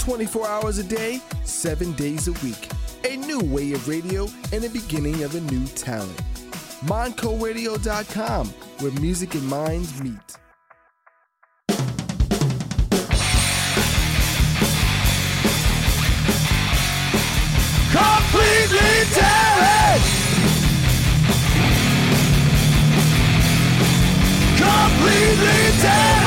24 hours a day, 7 days a week. A new way of radio and the beginning of a new talent. MontcoRadio.com, where music and minds meet. Completely damaged! Completely!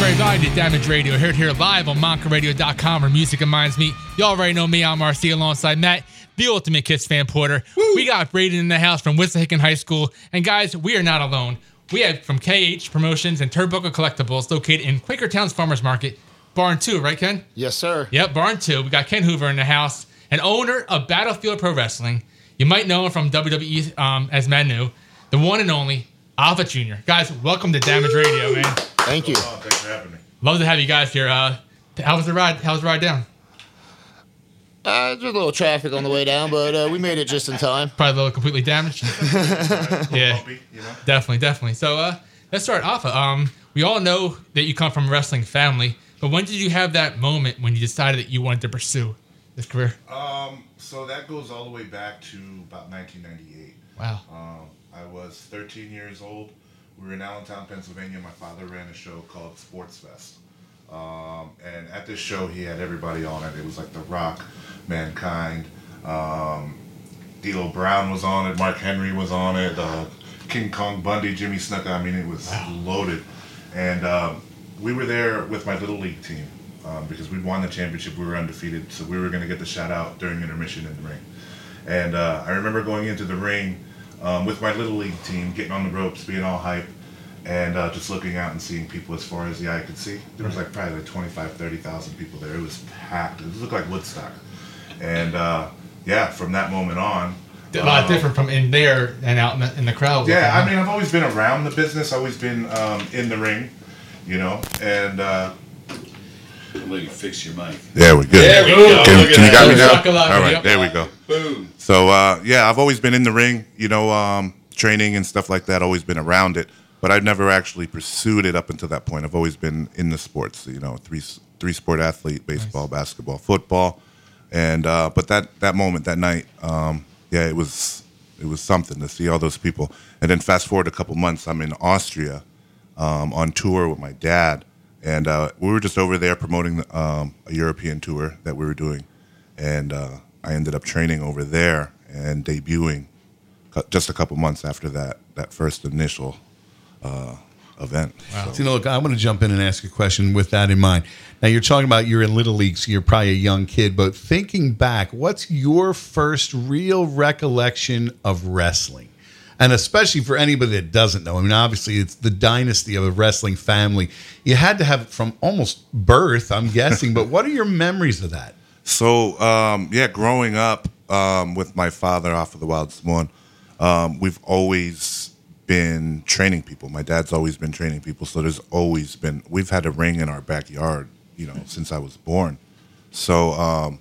Welcome everybody to Damage Radio. Here, here live on MontcoRadio.com where music and me. You already know me. I'm RC alongside Matt, the ultimate Kiss fan porter. We got Braden in the house from Wissahickon High School. And guys, we are not alone. We have from KH Promotions and Turnbuckle Collectibles located in Quakertown's Farmers Market. Barn 2, right, Kenn? Yes, sir. Yep, Barn 2. We got Kenn Hoover in the house, an owner of Battlefield Pro Wrestling. You might know him from WWE um, as Manu, the one and only Afa Jr. Guys, welcome to Damage Radio, man. Thank you. Oh, thanks for having me. Love to have you guys here. Uh, how was the ride? How was the ride down? Uh, there's a little traffic on the way down, but uh, we made it just in time. Probably a little completely damaged. yeah, Bumpy, you know? definitely, definitely. So uh, let's start off. Um, we all know that you come from a wrestling family, but when did you have that moment when you decided that you wanted to pursue this career? Um, so that goes all the way back to about 1998. Wow. Um, I was 13 years old. We were in Allentown, Pennsylvania. My father ran a show called Sports Fest. Um, and at this show, he had everybody on it. It was like The Rock, Mankind, um, D'Lo Brown was on it, Mark Henry was on it, uh, King Kong Bundy, Jimmy Snuka. I mean, it was loaded. And um, we were there with my little league team um, because we won the championship. We were undefeated, so we were going to get the shout out during intermission in the ring. And uh, I remember going into the ring um, with my little league team, getting on the ropes, being all hype, and uh, just looking out and seeing people as far as the eye could see. There was like probably like 25, 30,000 people there. It was packed. It looked like Woodstock. And uh, yeah, from that moment on, A lot um, different from in there and out in the, in the crowd. yeah, I mean, I've always been around the business, always been um, in the ring, you know, and uh, Let you fix your mic. there we go. There we go. Can, Look can you got me now? All right, there we go. Boom. So uh, yeah, I've always been in the ring, you know, um, training and stuff like that. Always been around it, but I've never actually pursued it up until that point. I've always been in the sports, you know, three three sport athlete: baseball, basketball, football. And uh, but that that moment, that night, um, yeah, it was it was something to see all those people. And then fast forward a couple months, I'm in Austria um, on tour with my dad, and uh, we were just over there promoting um, a European tour that we were doing, and uh, I ended up training over there and debuting just a couple months after that that first initial uh, event. So- So, you know, look, I want to jump in and ask a question with that in mind. Now, you're talking about you're in Little League, so you're probably a young kid, but thinking back, what's your first real recollection of wrestling? And especially for anybody that doesn't know, I mean, obviously, it's the dynasty of a wrestling family. You had to have it from almost birth, I'm guessing, but what are your memories of that? So um, yeah, growing up um, with my father off of the Wild Samoan, um, we've always been training people. My dad's always been training people, so there's always been. We've had a ring in our backyard, you know, since I was born. So um,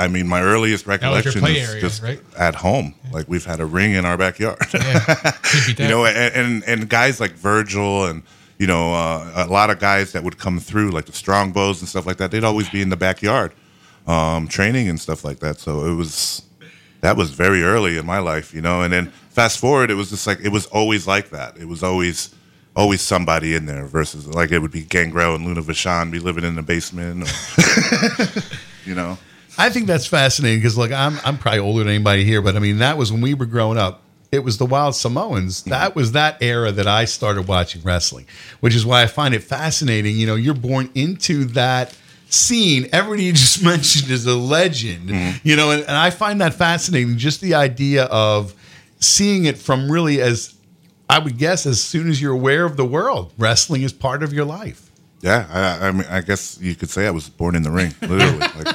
I mean, my earliest recollection is area, just right? at home. Like we've had a ring in our backyard. Yeah. Can't beat that. you know, and, and and guys like Virgil and you know uh, a lot of guys that would come through, like the Strongbows and stuff like that. They'd always be in the backyard, um, training and stuff like that. So it was that was very early in my life, you know. And then fast forward, it was just like it was always like that. It was always always somebody in there versus like it would be Gangrel and Luna Vachon be living in the basement, or, you know. I think that's fascinating because, look, I'm I'm probably older than anybody here, but I mean, that was when we were growing up. It was the Wild Samoans. Mm-hmm. That was that era that I started watching wrestling, which is why I find it fascinating. You know, you're born into that scene. Everybody you just mentioned is a legend. Mm-hmm. You know, and, and I find that fascinating. Just the idea of seeing it from really as I would guess as soon as you're aware of the world, wrestling is part of your life. Yeah, I, I mean, I guess you could say I was born in the ring, literally. like,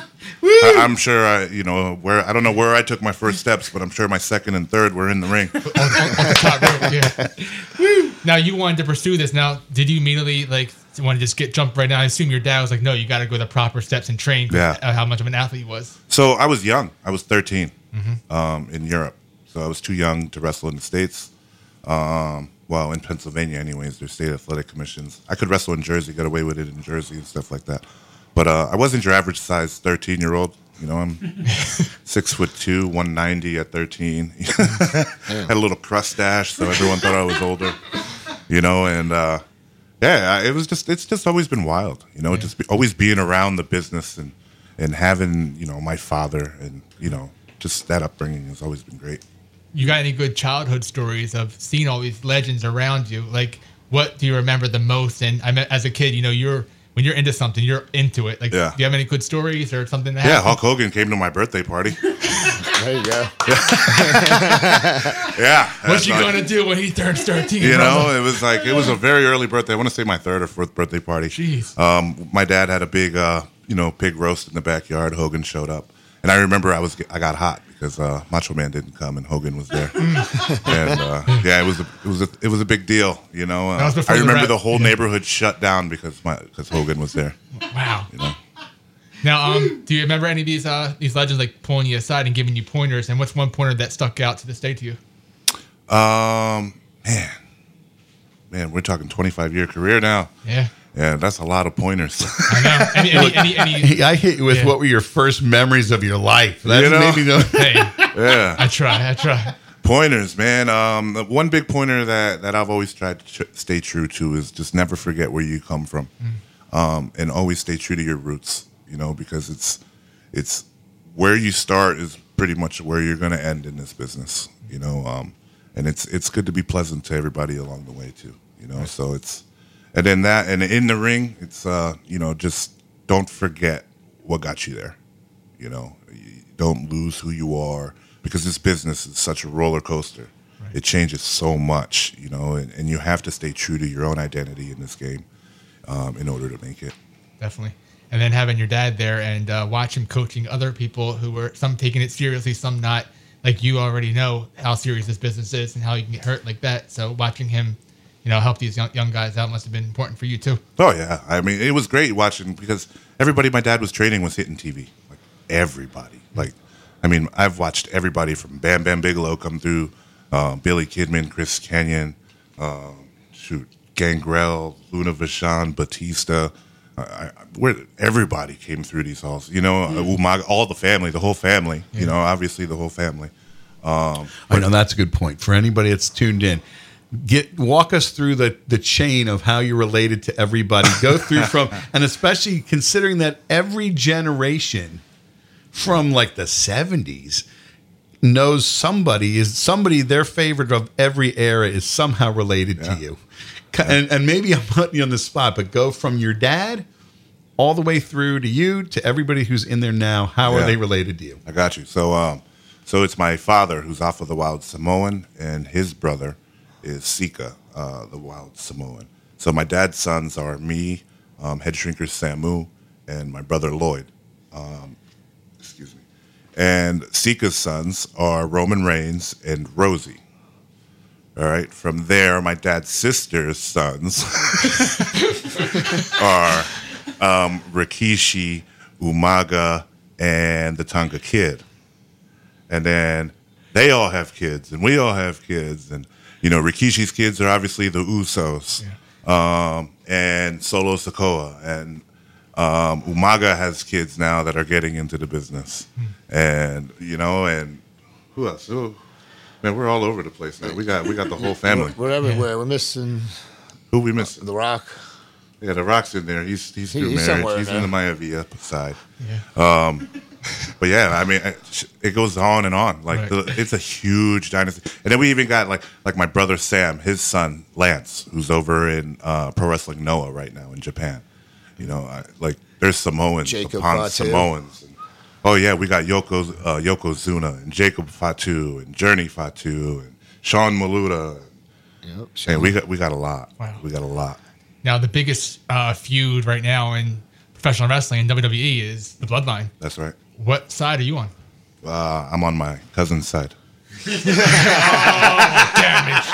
I, I'm sure I, you know, where I don't know where I took my first steps, but I'm sure my second and third were in the ring. on, on the top rope. Yeah. now you wanted to pursue this. Now, did you immediately like want to just get jumped right now? I assume your dad was like, "No, you got to go the proper steps and train." Yeah. of How much of an athlete he was? So I was young. I was 13 um, in Europe. So I was too young to wrestle in the states. Um, well, in Pennsylvania, anyways, there's state athletic commissions. I could wrestle in Jersey, got away with it in Jersey and stuff like that. But uh, I wasn't your average size 13 year old. You know, I'm six foot two, 190 at 13. Had a little crustache, so everyone thought I was older. You know, and uh, yeah, it was just it's just always been wild. You know, just be, always being around the business and and having you know my father and you know just that upbringing has always been great. You got any good childhood stories of seeing all these legends around you? Like, what do you remember the most? And I mean, as a kid, you know, you're when you're into something, you're into it. Like, Yeah. do you have any good stories or something that Yeah, happened? Hulk Hogan came to my birthday party. There you go. Yeah, What's that's you like- gonna do when he turns 13? You know, brother? it was like it was a very early birthday. I want to say my third or fourth birthday party. Jeez. Um, my dad had a big, uh, you know, pig roast in the backyard. Hogan showed up, and I remember I was I got hot because uh, Macho Man didn't come and Hogan was there. and uh, yeah, it was a, it was a, it was a big deal. You know, uh, That was before I the remember rap- the whole yeah. neighborhood shut down because my because Hogan was there. Wow. You know. Now, um, do you remember any of these uh these legends like pulling you aside and giving you pointers? And what's one pointer that stuck out to this day to you? Um, man, man, we're talking twenty five year career now. Yeah, Yeah, that's a lot of pointers. I know. Any, any, any, any, Hey, I hit you with Yeah. what were your first memories of your life. That You know? made me go. hey, yeah. I try, I try. Pointers, man. Um, one big pointer that, that I've always tried to tr- stay true to is just never forget where you come from, um, and always stay true to your roots. You know, because it's it's where you start is pretty much where you're going to end in this business. You know, um, and it's it's good to be pleasant to everybody along the way too. You know, so it's and then that and in the ring, it's uh, you know just don't forget what got you there you know don't lose who you are because this business is such a roller coaster it changes so much you know and, and you have to stay true to your own identity in this game um, in order to make it Definitely. And then having your dad there and uh, watch him coaching other people who were some taking it seriously, some not. Like you already know how serious this business is and how you can get hurt like that. So watching him, you know, help these young, young guys out must have been important for you too. oh yeah. I mean it was great watching because everybody my dad was training was hitting tv like everybody. Like i mean i've watched everybody from bam bam bigelow come through uh, billy kidman chris kanyon um, shoot gangrel luna vachon batista. I, I, where everybody came through these halls, you know, uh, Umaga, all the family, the whole family, you know, obviously the whole family. I know that's a good point. For anybody that's tuned in. Get walk us through the the chain of how you're related to everybody. Go through from and especially considering that every generation from like the 70s knows somebody is somebody their favorite of every era is somehow related to you. And, and maybe I'm putting you on the spot, but go from your dad all the way through to you to everybody who's in there now. How are they related to you? I got you. So, um, so it's my father who's off of the Wild Samoan, and his brother is Sika, uh, the Wild Samoan. So my dad's sons are me, um, head shrinker Samu, and my brother Lloyd. Um, excuse me. And Sika's sons are Roman Reigns and Rosie. All right. From there, my dad's sister's sons are um, Rikishi, Umaga, and the Tonga Kid. And then they all have kids, and we all have kids. And, you know, Rikishi's kids are obviously the Usos, um, and Solo Sikoa. And um, Umaga has kids now that are getting into the business. And, you know, and who else? Who? Man, we're all over the place now. We got we got the whole family. We're everywhere. We're missing Who we miss? The Rock. Yeah, the Rock's in there. He's he's He- through he's marriage. He's in in the there. Maivia side. Yeah. But yeah, I mean, it- it goes on and on. Like Right. the, it's a huge dynasty. And then we even got like like my brother Sam, his son Lance, who's over in uh, Pro Wrestling Noah right now in Japan. You know, I, like there's Samoans Jacob upon Fatu. Samoans. And, oh yeah, we got Yoko uh, Yokozuna and Jacob Fatu and Journey Fatu and Sean Maluta. Yep. And we got we got a lot. Wow. We got a lot. Now the biggest uh, feud right now in professional wrestling in WWE is the Bloodline. That's right. What side are you on? Uh, I'm on my cousin's side. Oh, Damage.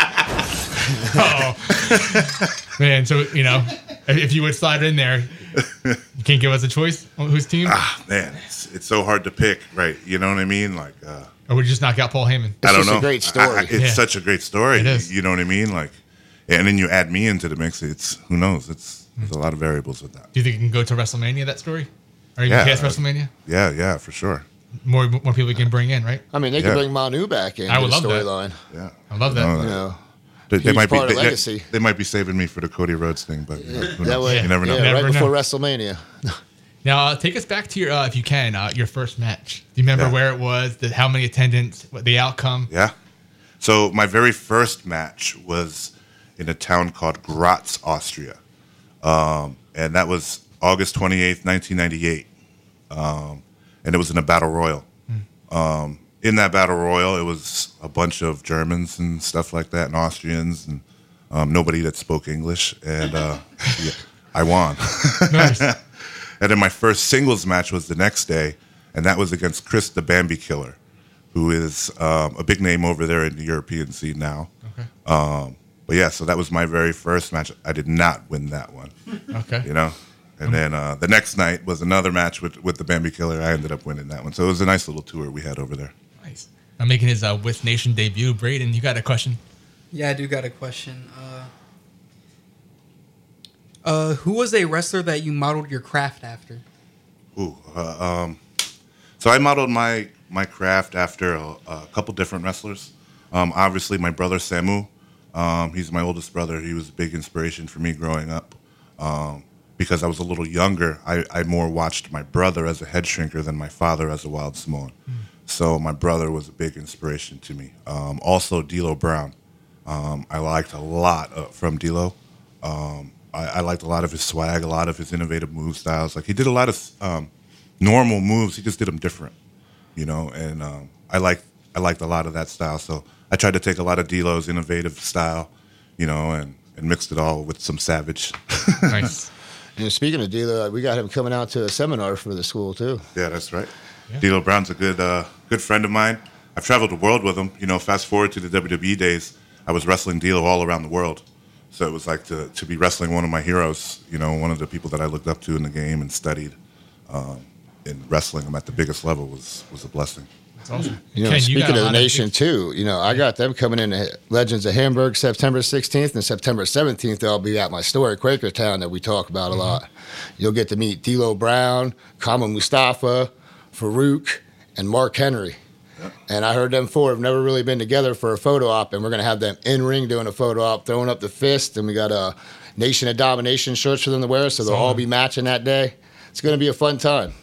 oh man, so you know, if if you would slide in there, you can't give us a choice on whose team, Ah, man, it's, it's so hard to pick, right? You know what I mean? Like, uh, or would you just knock out Paul Heyman? I don't just a know. great story. I- I- it's Yeah. such a great story. It is. You know what I mean? Like, and then you add me into the mix. It's who knows? It's There's a lot of variables with that. Do you think you can go to WrestleMania that story, or even Yeah. past WrestleMania? Yeah, yeah, for sure. More more people we can bring in, right? I mean, they Yeah. could bring Manu back in I would love that. storyline. Yeah. I love that. No, You know, They, they Huge might be of they, legacy. they might be saving me for the Cody Rhodes thing, but you, know, that way, you never know. Yeah, Never right before. WrestleMania. Now, uh, take us back to your, uh, if you can, uh, your first match. Do you remember Yeah. where it was? The, how many attendants? What the outcome? Yeah. So my very first match was in a town called Graz, Austria, um, and that was August twenty eighth, nineteen ninety eight, um, and it was in a battle royal. Um, in that battle royal, it was a bunch of Germans and stuff like that, and Austrians, and um, nobody that spoke English, and uh, yeah, I won. Nice. And then my first singles match was the next day, and that was against Chris the Bambi Killer, who is um, a big name over there in the European scene now. Okay. Um, but yeah, so that was my very first match. I did not win that one, Okay. you know. And then uh, the next night was another match with with the Bambi Killer. I ended up winning that one. So it was a nice little tour we had over there. Nice. I'm making his uh, with Nation debut. Braden, you got a question? Yeah, I do got a question. Uh, uh, who was a wrestler that you modeled your craft after? Ooh, uh, um, so I modeled my my craft after a, a couple different wrestlers. Um, obviously, my brother Samu. Um, he's my oldest brother. He was a big inspiration for me growing up. Um, because I was a little younger, I, I more watched my brother as a head shrinker than my father as a wild Samoan. So my brother was a big inspiration to me. Um, also, D'Lo Brown. Um, I liked a lot uh, from D'Lo. Um, I, I liked a lot of his swag, a lot of his innovative move styles. Like he did a lot of um, normal moves. He just did them different, you know. And um, I liked I liked a lot of that style. So I tried to take a lot of D'Lo's innovative style, you know, and, and mixed it all with some savage. Nice. And speaking of D'Lo, we got him coming out to a seminar for the school too. yeah, that's right. Yeah. D'Lo Brown's a good uh, good friend of mine. I've traveled the world with him. You know, fast forward to the WWE days, I was wrestling D'Lo all around the world. So it was like to, to be wrestling one of my heroes, you know, one of the people that I looked up to in the game and studied. Um, and wrestling him at the biggest level was was a blessing. That's awesome. Mm. You know, Kenn, speaking got of the nation big- too, you know, I got them coming in to Legends of Hamburg September 16th and September 17th. They'll be at my store at Quakertown that we talk about a mm-hmm. lot. You'll get to meet D'Lo Brown, Kama Mustafa, Farouk, and Mark Henry. And I heard them four have never really been together for a photo op, and we're gonna have them in ring doing a photo op, throwing up the fist, and we got a Nation of Domination shirts for them to wear, so they'll all be matching that day. It's gonna be a fun time.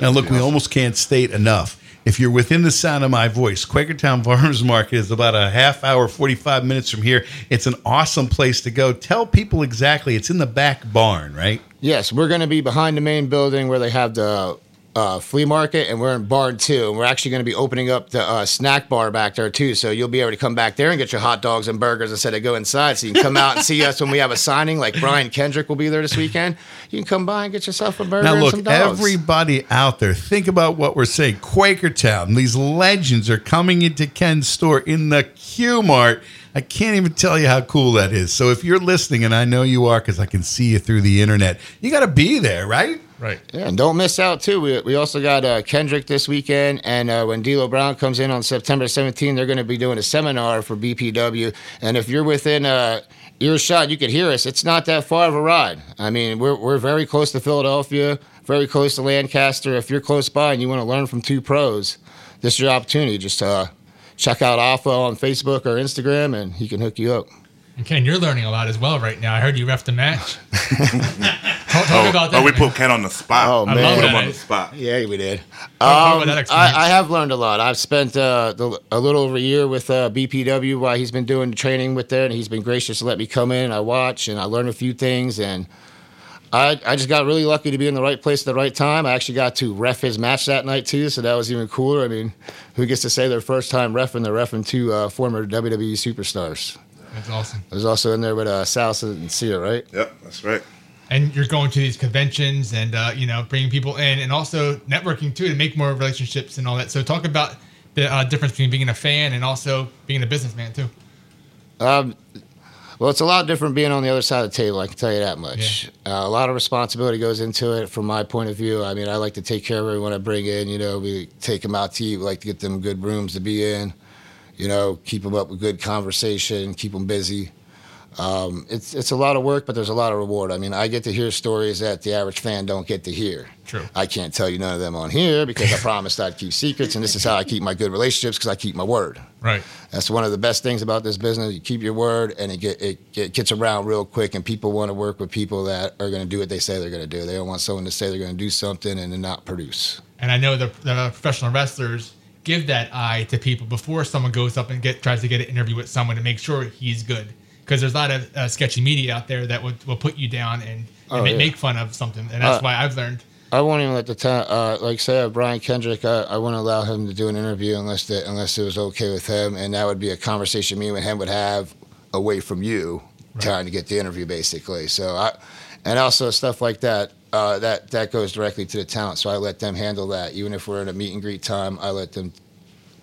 Now, look, we almost can't state enough. If you're within the sound of my voice, Quakertown Farmers Market is about a half hour, 45 minutes from here. It's an awesome place to go. Tell people exactly. It's in the back barn, right? Yes, we're going to be behind the main building where they have the uh, flea market, and we're in barn two. And we're actually going to be opening up the uh, snack bar back there too, so you'll be able to come back there and get your hot dogs and burgers instead of go inside. So you can come out and see us when we have a signing. Like Brian Kendrick will be there this weekend. You can come by and get yourself a burger Now, and look, some dogs. everybody out there, think about what we're saying. Quakertown, these legends are coming into Kenn's store in the Q Mart. I can't even tell you how cool that is. So, if you're listening, and I know you are because I can see you through the internet, you got to be there, right? Right. Yeah, and don't miss out too. We, we also got uh, Kendrick this weekend, and uh, when D'Lo Brown comes in on September 17, they're going to be doing a seminar for BPW. And if you're within uh, earshot, you could hear us. It's not that far of a ride. I mean, we're we're very close to Philadelphia, very close to Lancaster. If you're close by and you want to learn from two pros, this is your opportunity. Just uh, check out Afa on Facebook or Instagram, and he can hook you up. And Kenn, you're learning a lot as well right now. I heard you ref the match. talk, talk Oh, about that. oh, we put Kenn on the spot. Oh, I man. love Put him on the spot. Yeah, we did. Talk- talk Um, about that experience. I, I have learned a lot. I've spent uh, the, a little over a year with uh, BPW while he's been doing the training with there, and he's been gracious to let me come in and I watch and I learn a few things. And I, I just got really lucky to be in the right place at the right time. I actually got to ref his match that night too, so that was even cooler. I mean, who gets to say their first time refing? They're refing two uh, former WWE superstars. That's awesome. I was also in there with uh, Salsa and Sia, right? Yep, that's right. And you're going to these conventions and uh, you know bringing people in, and also networking too to make more relationships and all that. So talk about the uh, difference between being a fan and also being a businessman too. Um, well, it's a lot different being on the other side of the table. I can tell you that much. Uh, a lot of responsibility goes into it from my point of view. I mean, I like to take care of everyone I bring in. You know, we take them out to eat. We like to get them good rooms to be in. You know, keep them up with good conversation, keep them busy. Um, it's it's a lot of work, but there's a lot of reward. I mean, I get to hear stories that the average fan don't get to hear. True. I can't tell you none of them on here because I promised I'd keep secrets, and this is how I keep my good relationships because I keep my word. Right. That's one of the best things about this business. You keep your word, and it get it, it gets around real quick. And people want to work with people that are going to do what they say they're going to do. They don't want someone to say they're going to do something and then not produce. And I know the, the professional wrestlers give that eye to people before someone goes up and get tries to get an interview with someone to make sure he's good. Because there's a lot of uh, sketchy media out there that would, will put you down and, and Oh, ma- yeah. make fun of something. And that's Uh, why I've learned. I won't even let the time, uh, like say, uh, Brian Kendrick. I, I wouldn't allow him to do an interview unless the, unless it was okay with him, and that would be a conversation me and him would have away from you, trying to get the interview, basically. So I, and also stuff like that. Uh, that that goes directly to the talent, so I let them handle that. Even if we're in a meet and greet time, I let them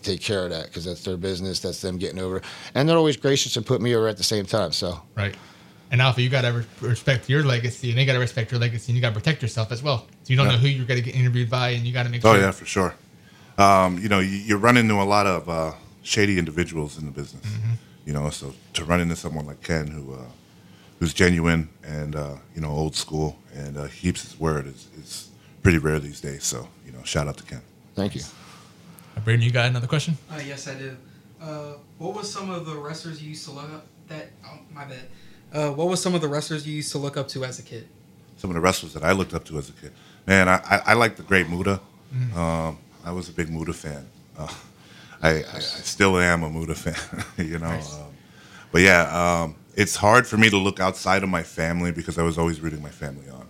take care of that because that's their business. That's them getting over, and they're always gracious and put me over at the same time. So Right. And Afa, you got to respect your legacy, and they got to respect your legacy, and you got to protect yourself as well. So you don't know who you're going to get interviewed by, and you got to make sure. Oh sure. yeah, for sure. Um, you know, you, you run into a lot of uh, shady individuals in the business. You know, so to run into someone like Kenn, who uh, who's genuine and uh, you know old school and uh, keeps his word, is, is pretty rare these days. So you know, shout out to Kenn. thank you. Uh, Braden, you got another question? Uh, yes, I do. Uh, what was some of the wrestlers you used to look up? That oh, my bad. Uh, what was some of the wrestlers you used to look up to as a kid? Some of the wrestlers that I looked up to as a kid, man, I I, I like the Great Muta. Um, I was a big Muta fan. Uh, I, I, I still am a Muta fan. you know. Um, but yeah, um, it's hard for me to look outside of my family because I was always rooting my family on.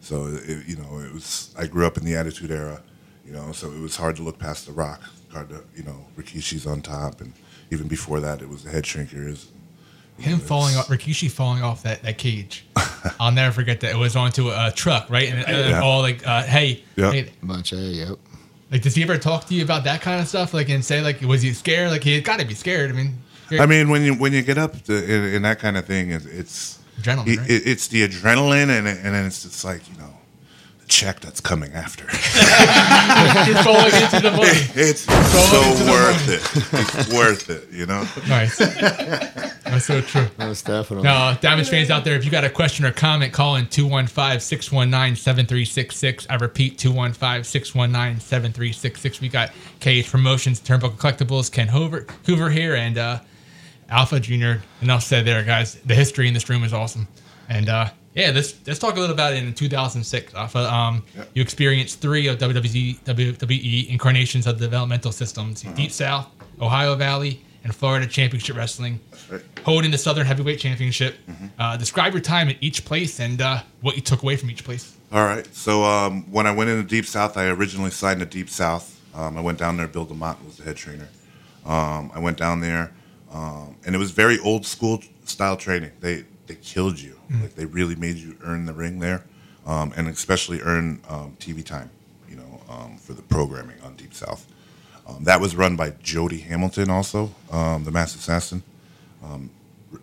So it, you know, it was. I grew up in the Attitude Era, you know, so it was hard to look past the Rock. Hard to, you know, Rikishi's on top, and even before that, it was the Head Shrinkers. Him falling off, Rikishi falling off that, that cage. I'll never forget that. It was onto a, truck, right? And, and Yeah. all like, uh, hey, Yeah. hey, Bunch of yep. like, does he ever talk to you about that kind of stuff? Like, and say, like, was he scared? Like, he got to be scared. I mean, I mean, when you when you get up to, in, in that kind of thing, it's, it's Adrenaline, it- right? it- it's the adrenaline, and and then it's just like you know, the check that's coming after. He's falling into the money. it's into so the worth it. It's worth it. You know. Nice. That's so true. Most definitely. Now, Damage fans out there, if you got a question or comment, call in 215 619 7366. I repeat, 215 619 7366. We got KH Promotions, Turnbuckle Collectibles, Kenn Hoover, Hoover here, and uh, Afa Jr. Enough said there, guys. The history in this room is awesome. And uh, yeah, let's let's talk a little about it in 2006. Afa, um, you experienced three of WWE, WWE incarnations of the developmental systems Deep South, Ohio Valley, and Florida Championship Wrestling holding the Southern Heavyweight Championship. Uh, describe your time at each place and uh, what you took away from each place. All right. So um, when I went into Deep South, I originally signed to Deep South. Um, I went down there. Bill DeMott was the head trainer. Um, I went down there, um, and it was very old school style training. They they killed you. Like they really made you earn the ring there, um, and especially earn um, TV time. You know, um, for the programming on Deep South. Um, that was run by Jody Hamilton, also um, the Masked Assassin. Um,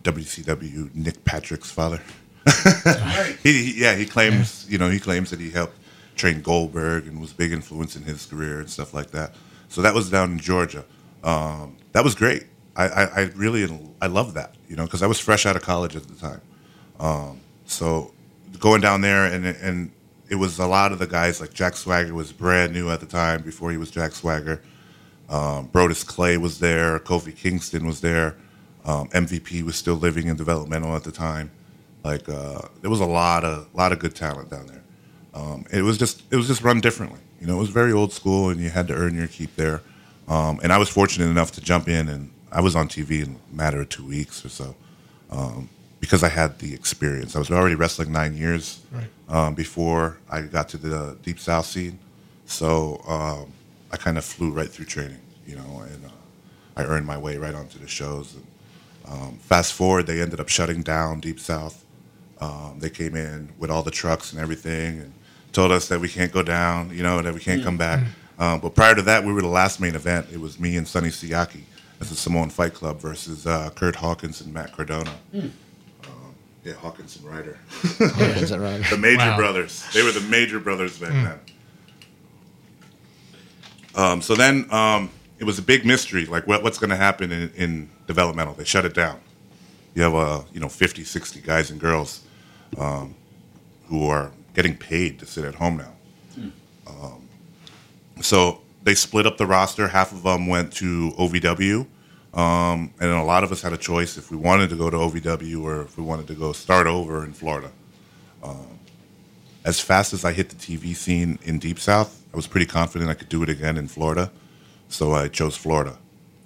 WCW Nick Patrick's father. he, he- yeah, he claims you know he claims that he helped train Goldberg and was a big influence in his career and stuff like that. So that was down in Georgia. Um, that was great. I, I, I really I loved that you know because I was fresh out of college at the time. Um, so going down there and and it was a lot of the guys like Jack Swagger was brand new at the time before he was Jack Swagger. Um, Brodus Clay was there. Kofi Kingston was there. Um, MVP was still living in developmental at the time. Like uh, there was a lot of lot of good talent down there. Um, it was just it was just run differently. You know, it was very old school, and you had to earn your keep there. Um, and I was fortunate enough to jump in, and I was on TV in a matter of two weeks or so um, because I had the experience. I was already wrestling nine years Right. um, before I got to the Deep South scene, so um, I kind of flew right through training. You know, and uh, I earned my way right onto the shows. And, um, fast forward, they ended up shutting down Deep South. Um, they came in with all the trucks and everything and told us that we can't go down, you know, that we can't come back. Um, but prior to that, we were the last main event. It was me and Sonny Siaki as the Samoan Fight Club versus uh, Kurt Hawkins and Matt Cardona. Um, yeah, Hawkins and Ryder. Is that right? the Major Wow. Brothers. They were the Major Brothers back then. Um, so then um, it was a big mystery, like what, what's going to happen in, in developmental. They shut it down. you have uh, you know 50, 60 guys and girls um, who are getting paid to sit at home now. Um, so they split up the roster. Half of them went to OVW, um, and a lot of us had a choice if we wanted to go to OVW or if we wanted to go start over in Florida. Um, as fast as I hit the TV scene in Deep South, I was pretty confident I could do it again in Florida, so I chose Florida.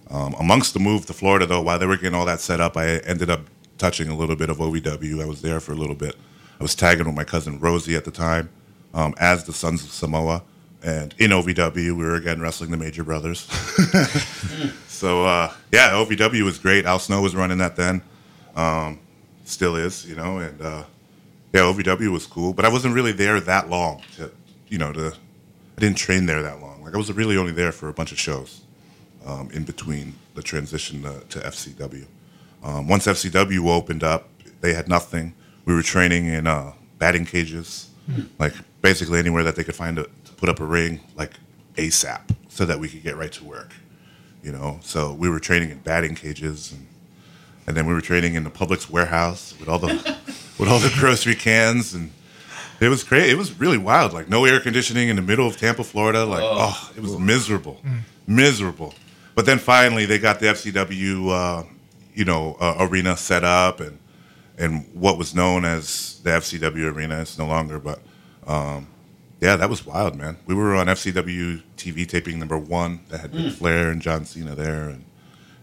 Um, amongst the move to Florida, though, while they were getting all that set up, I ended up touching a little bit of OVW. I was there for a little bit. I was tagging with my cousin Rosie at the time um, as the Sons of Samoa. And in OVW, we were again wrestling the Major Brothers. so, uh, yeah, OVW was great. Al Snow was running that then. Um, still is, you know, and uh, yeah, OVW was cool. But I wasn't really there that long to, you know, to, I didn't train there that long. Like, I was really only there for a bunch of shows um, in between the transition to, to FCW. Um, once FCW opened up, they had nothing. We were training in uh, batting cages, like basically anywhere that they could find a, to put up a ring, like ASAP, so that we could get right to work. You know, so we were training in batting cages, and, and then we were training in the Publix warehouse with all the with all the grocery cans, and it was crazy. It was really wild. Like no air conditioning in the middle of Tampa, Florida. Like oh, it was miserable, miserable. But then finally, they got the FCW, uh, you know, uh, arena set up, and and what was known as the FCW arena. It's no longer, but um, yeah, that was wild, man. We were on FCW TV taping number one that had Ric hmm. Flair and John Cena there, and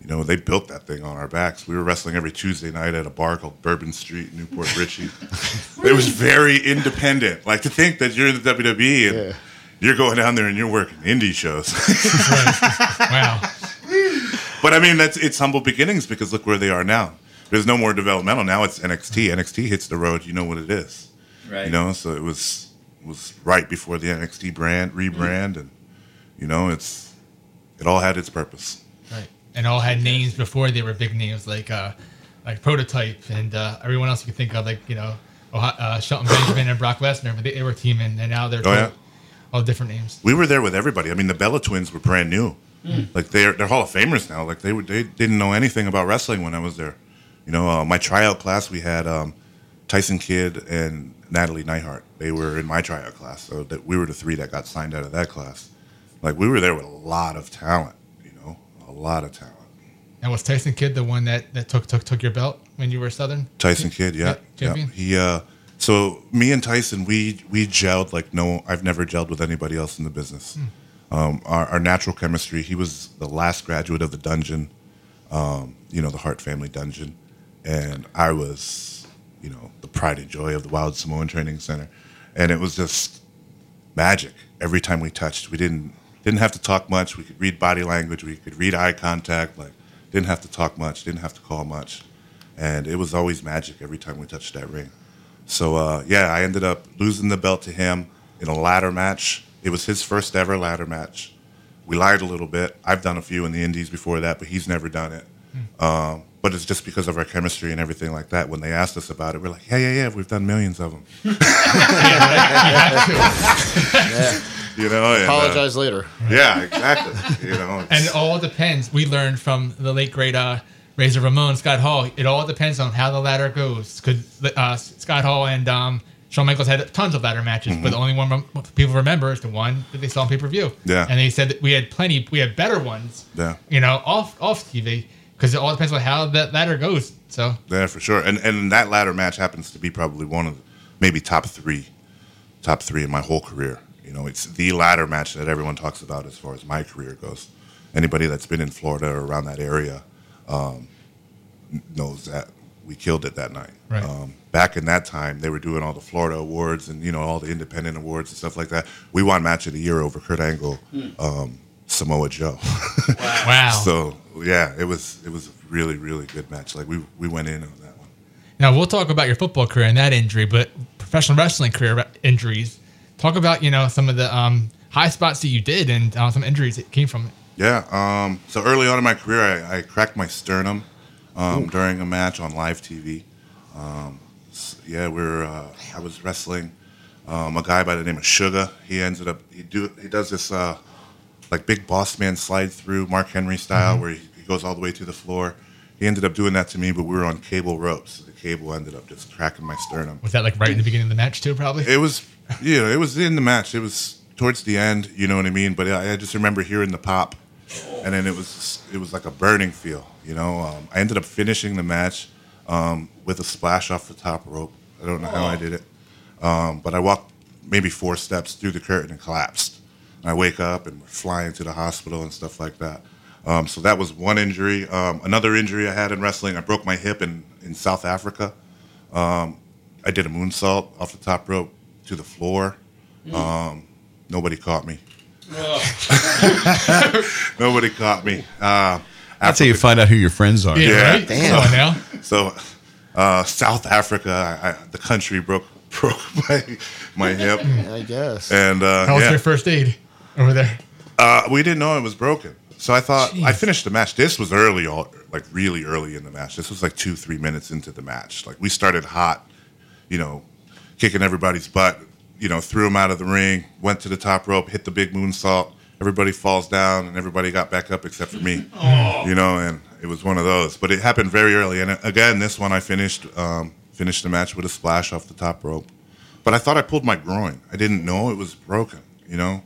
you know they built that thing on our backs. We were wrestling every Tuesday night at a bar called Bourbon Street, in New Port Richey. it was very independent. Like to think that you're in the WWE and Yeah. you're going down there and you're working indie shows. Wow. But I mean, that's it's humble beginnings because look where they are now. There's no more developmental now. It's NXT. NXT hits the road. You know what it is. Right. You know, so it was was right before the NXT brand rebrand, and you know, it's it all had its purpose. Right. And all had names before they were big names like uh, like Prototype and uh, everyone else you could think of, like you know, Ohio, uh, Shelton Benjamin and Brock Lesnar, but they, they were teaming, and now they're Oh, yeah. all different names. We were there with everybody. I mean, the Bella Twins were brand new. Like they're they're Hall of Famers now. Like they were they didn't know anything about wrestling when I was there. You know, uh, my tryout class we had um, Tyson Kidd and Natalie Neidhart. They were in my tryout class, so that we were the three that got signed out of that class. Like we were there with a lot of talent. You know, a lot of talent. And was Tyson Kidd the one that, that took took took your belt when you were Southern? Tyson Kidd, yeah, Yeah, yeah. champion. He uh, so me and Tyson, we we gelled like no, I've never gelled with anybody else in the business. Um, our, our natural chemistry. He was the last graduate of the dungeon, um, you know, the Hart family dungeon, and I was, you know, pride and joy of the Wild Samoan Training Center, and it was just magic every time we touched. We didn't didn't have to talk much. We could read body language. We could read eye contact. Like didn't have to talk much. Didn't have to call much, and it was always magic every time we touched that ring. So uh, yeah, I ended up losing the belt to him in a ladder match. It was his first ever ladder match. We lied a little bit. I've done a few in the Indies before that, but he's never done it. Um, but it's just because of our chemistry and everything like that. When they asked us about it, we're like, yeah, yeah, yeah, we've done millions of them. You know, and, uh, Apologize later. yeah, exactly. You know, And it all depends. We learned from the late great uh, Razor Ramon, Scott Hall. It all depends on how the ladder goes. Because uh, Scott Hall and um, Shawn Michaels had tons of ladder matches, but the only one rem- people remember is the one that they saw on pay per view. Mm-hmm. Yeah. And they said that we had plenty, we had better ones. Yeah. You know, off off TV because it all depends on how that ladder goes. So Yeah, for sure. And and that ladder match happens to be probably one of the, maybe top three, top three in my whole career. You know, it's the ladder match that everyone talks about as far as my career goes. Anybody that's been in Florida or around that area um, knows that we killed it that night. Right. Um, back in that time, they were doing all the Florida awards and you know all the independent awards and stuff like that. We won match of the year over Kurt Angle, um, Samoa Joe. wow. so yeah, it was it was a really really good match. Like we we went in on that one. Now we'll talk about your football career and that injury, but professional wrestling career injuries. Talk about you know some of the um, high spots that you did and uh, some injuries that came from it. Yeah. Um, so early on in my career, I, I cracked my sternum um, during a match on live TV. Um, s- yeah, we were. Uh, I was wrestling um, a guy by the name of Sugar. He ended up. He do. He does this uh, like big boss man slide through Mark Henry style, where he, he goes all the way to the floor. He ended up doing that to me, but we were on cable ropes. So The cable ended up just cracking my sternum. Was that like right in the beginning of the match too? Probably. It was, you know, it was in the match. It was towards the end, you know what I mean. But I, I just remember hearing the pop, and then it was it was like a burning feel, you know. Um, I ended up finishing the match um, with a splash off the top rope. I don't know how I did it, um, but I walked maybe four steps through the curtain and collapsed. I wake up and we're flying to the hospital and stuff like that. Um, so that was one injury. Um, another injury I had in wrestling, I broke my hip in, in South Africa. Um, I did a moonsault off the top rope to the floor. Um, nobody caught me. nobody caught me. Uh, That's how you find out who your friends are. yeah, yeah, right. damn. Come on now. so uh, South Africa, I, I, the country broke broke my, my hip, I guess. and uh, How was yeah. your first aid over there? Uh, we didn't know it was broken. So I thought I finished the match. This was early, all, like really early in the match. This was like two, three minutes into the match. Like we started hot, you know, kicking everybody's butt. You know, threw him out of the ring, went to the top rope, hit the big moonsault. Everybody falls down, and everybody got back up except for me. You know, and it was one of those. But it happened very early. And uh, again, this one I finished um, finished the match with a splash off the top rope. But I thought I pulled my groin. I didn't know it was broken. You know,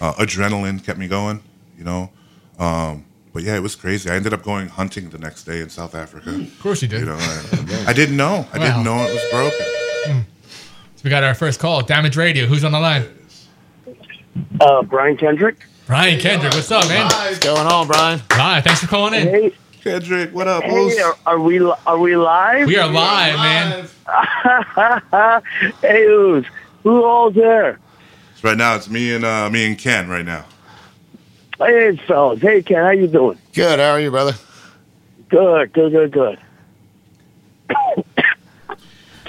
uh, adrenaline kept me going. You know, um, but yeah, it was crazy. I ended up going hunting the next day in South Africa. Of course you did. You know, I, I didn't know. I Wow. didn't know it was broken. So we got our first call, Damage Radio. Who's on the line? Uh, Brian Kendrick. Brian Kendrick. What's up, man? What's going on, Brian? Ryan, thanks for calling in. Hey, Kendrick, what up, hey, Moose? are, are we are we are live? We are live, man. hey, who's who all's there? Right now, it's me and uh, me and Kenn. Right now, Hey, fellas. Hey, Kenn, how you doing? Good. How are you, brother? Good, good, good, good.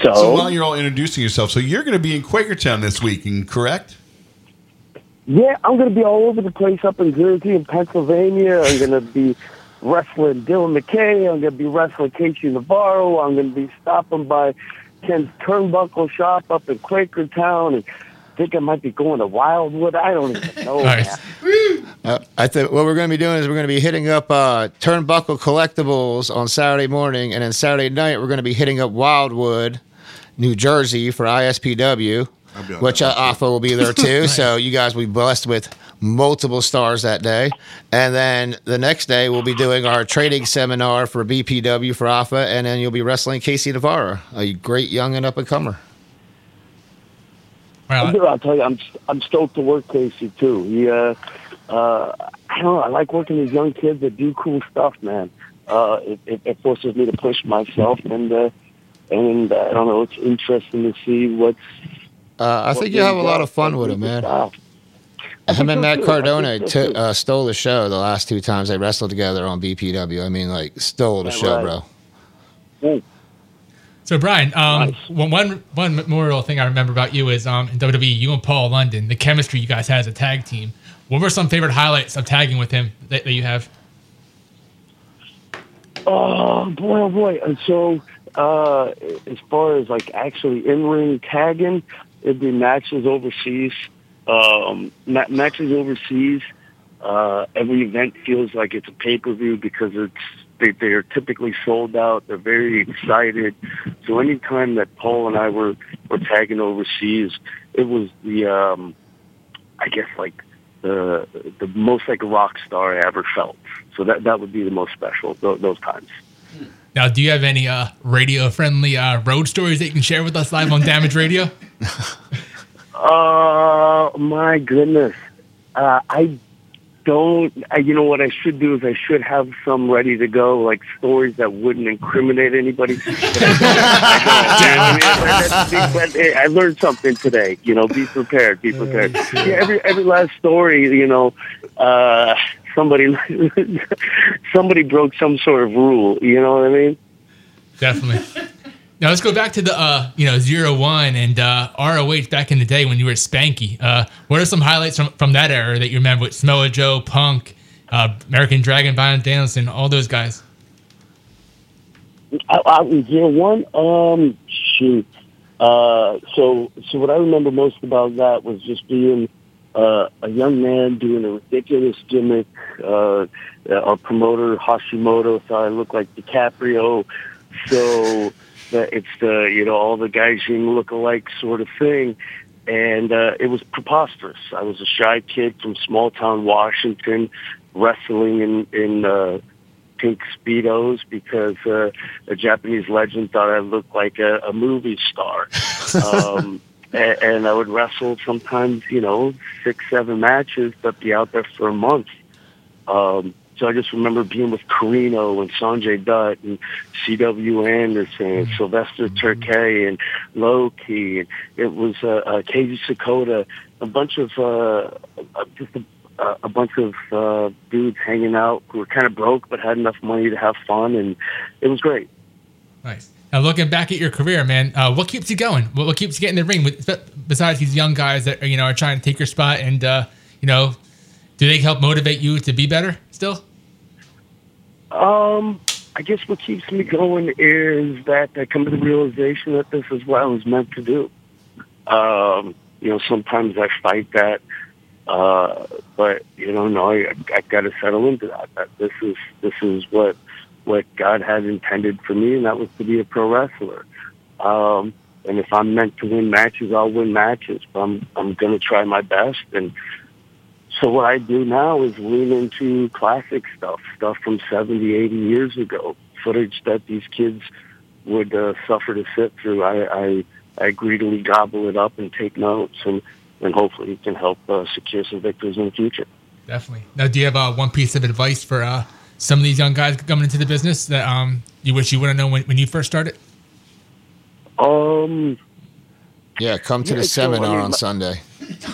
so, So while you're all introducing yourself, so you're going to be in Quakertown this weekend, correct? yeah, I'm gonna be all over the place up in Jersey and Pennsylvania. I'm gonna be wrestling Dylan McKay. I'm gonna be wrestling Casey Navarro. I'm gonna be stopping by Kenn's Turnbuckle shop up in Quakertown and. Think I might be going to Wildwood. I don't even know. Nice. Uh, I think what we're going to be doing is we're going to be hitting up uh, Turnbuckle Collectibles on Saturday morning, and then Saturday night we're going to be hitting up Wildwood, New Jersey for ISPW, I'll be on which that uh, Afa will be there too. So you guys will be blessed with multiple stars that day, and then the next day we'll be doing our trading seminar for BPW for Afa, and then you'll be wrestling Casey Navarro, a great young and up and comer. Wow. I'll tell you, I'm I'm stoked to work Casey too. He, uh, uh, I don't know, I like working with young kids that do cool stuff, man. Uh, it, it, it forces me to push myself, and uh, and uh, I don't know, it's interesting to see what's. Uh, I think you'll have a lot of fun with him, man. Him and Matt Cardona t- uh, stole the show the last two times they wrestled together on BPW. I mean, like, stole the Yeah, show, right. bro. So Brian, um, Nice. one one one memorial thing I remember about you is um, in WWE, you and Paul London, the chemistry you guys had as a tag team. What were some favorite highlights of tagging with him that, that you have? Oh boy, oh boy! And so, uh, as far as like actually in ring tagging, it'd be matches overseas. Um, ma- matches overseas. Uh, every event feels like it's a pay per view because it's they they are typically sold out. They're very excited. So anytime that Paul and I were were tagging overseas, it was the um, I guess like the the most like a rock star I ever felt. So that that would be the most special those, those times. Now, do you have any uh, radio friendly uh, road stories that you can share with us live on Damage Radio? Oh my goodness, uh, I don't. I, you know what I should do is I should have some ready to go, like stories that wouldn't incriminate anybody. I mean? That's- that's- but, hey, I learned something today. You know, be prepared. Be prepared. Yeah, every every last story. You know, uh, somebody somebody broke some sort of rule. You know what I mean? Definitely. Now let's go back to the uh, you know zero one and uh, ROH back in the day when you were Spanky. Uh, what are some highlights from, from that era that you remember with Samoa Joe, Punk, uh, American Dragon, Bryan Danielson, all those guys? Out, out in zero one, um, shoot. Uh, so, so what I remember most about that was just being uh, a young man doing a ridiculous gimmick. Uh, our promoter Hashimoto thought I looked like DiCaprio, so that it's the you know all the guys you look alike sort of thing, and uh, it was preposterous. I was a shy kid from small town Washington, wrestling in in uh, pink speedos because uh, a Japanese legend thought I looked like a, a movie star. Um, and, and I would wrestle sometimes, you know, six, seven matches, but be out there for a month. Um, so I just remember being with Carino and Sanjay Dutt and C.W. Anderson and Sylvester Terkay and Loki. And it was uh, uh, Keiji Sakota, a bunch of uh, just a, uh, a bunch of uh, dudes hanging out who were kind of broke but had enough money to have fun, and it was great. Nice. Now, looking back at your career, man, uh, what keeps you going? What, what keeps you getting in the ring? With, besides these young guys that are, you know are trying to take your spot, and uh, you know, do they help motivate you to be better still? Um, I guess what keeps me going is that I come to the realization that this is what I was meant to do. Um, you know, sometimes I fight that, uh, but you know, no, I, I got to settle into that. That this is this is what what God had intended for me, and that was to be a pro wrestler. Um, and if I'm meant to win matches, I'll win matches. But I'm I'm going to try my best and so what I do now is lean into classic stuff, stuff from 70, 80 years ago, footage that these kids would uh, suffer to sit through. I, I, I greedily gobble it up and take notes, and, and hopefully it can help uh, secure some victories in the future. Definitely. Now, do you have uh, one piece of advice for uh, some of these young guys coming into the business that um, you wish you would have known when, when you first started? Um, Yeah, come to the so, seminar mean, on Sunday.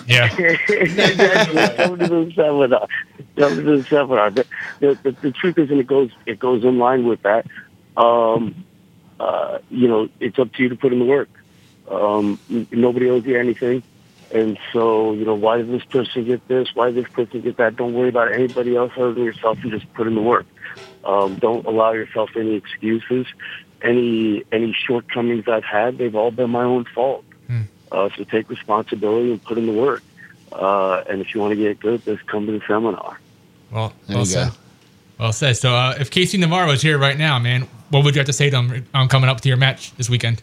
Yeah. come to the seminar. Come to the seminar. The, the, the, the truth is, and it goes it goes in line with that. Um, uh, you know, it's up to you to put in the work. Um, nobody owes you anything, and so you know, why did this person get this? Why did this person get that? Don't worry about anybody else other than yourself, and just put in the work. Um, don't allow yourself any excuses. Any any shortcomings I've had, they've all been my own fault. Uh, so take responsibility and put in the work. Uh, and if you want to get good, just come to the seminar. Well, There well you go. said. Well said. So, uh, if KC Navarro is here right now, man, what would you have to say to him um, coming up to your match this weekend?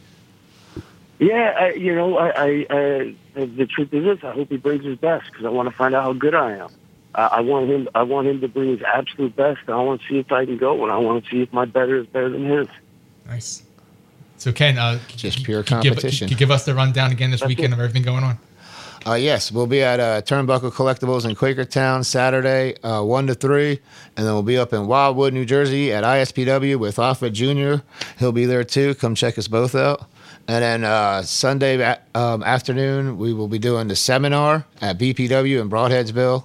Yeah, I, you know, I, I, I the truth is this: I hope he brings his best because I want to find out how good I am. I, I want him. I want him to bring his absolute best. And I want to see if I can go, and I want to see if my better is better than his. Nice. So, Ken, uh, Just c- pure c- give- competition. give us the rundown again this weekend of everything going on. Uh, yes, we'll be at uh, Turnbuckle Collectibles in Quakertown Saturday, uh, 1 to 3. And then we'll be up in Wildwood, New Jersey at ISPW with Afa Jr. He'll be there too. Come check us both out. And then uh, Sunday um, afternoon, we will be doing the seminar at BPW in Brodheadsville.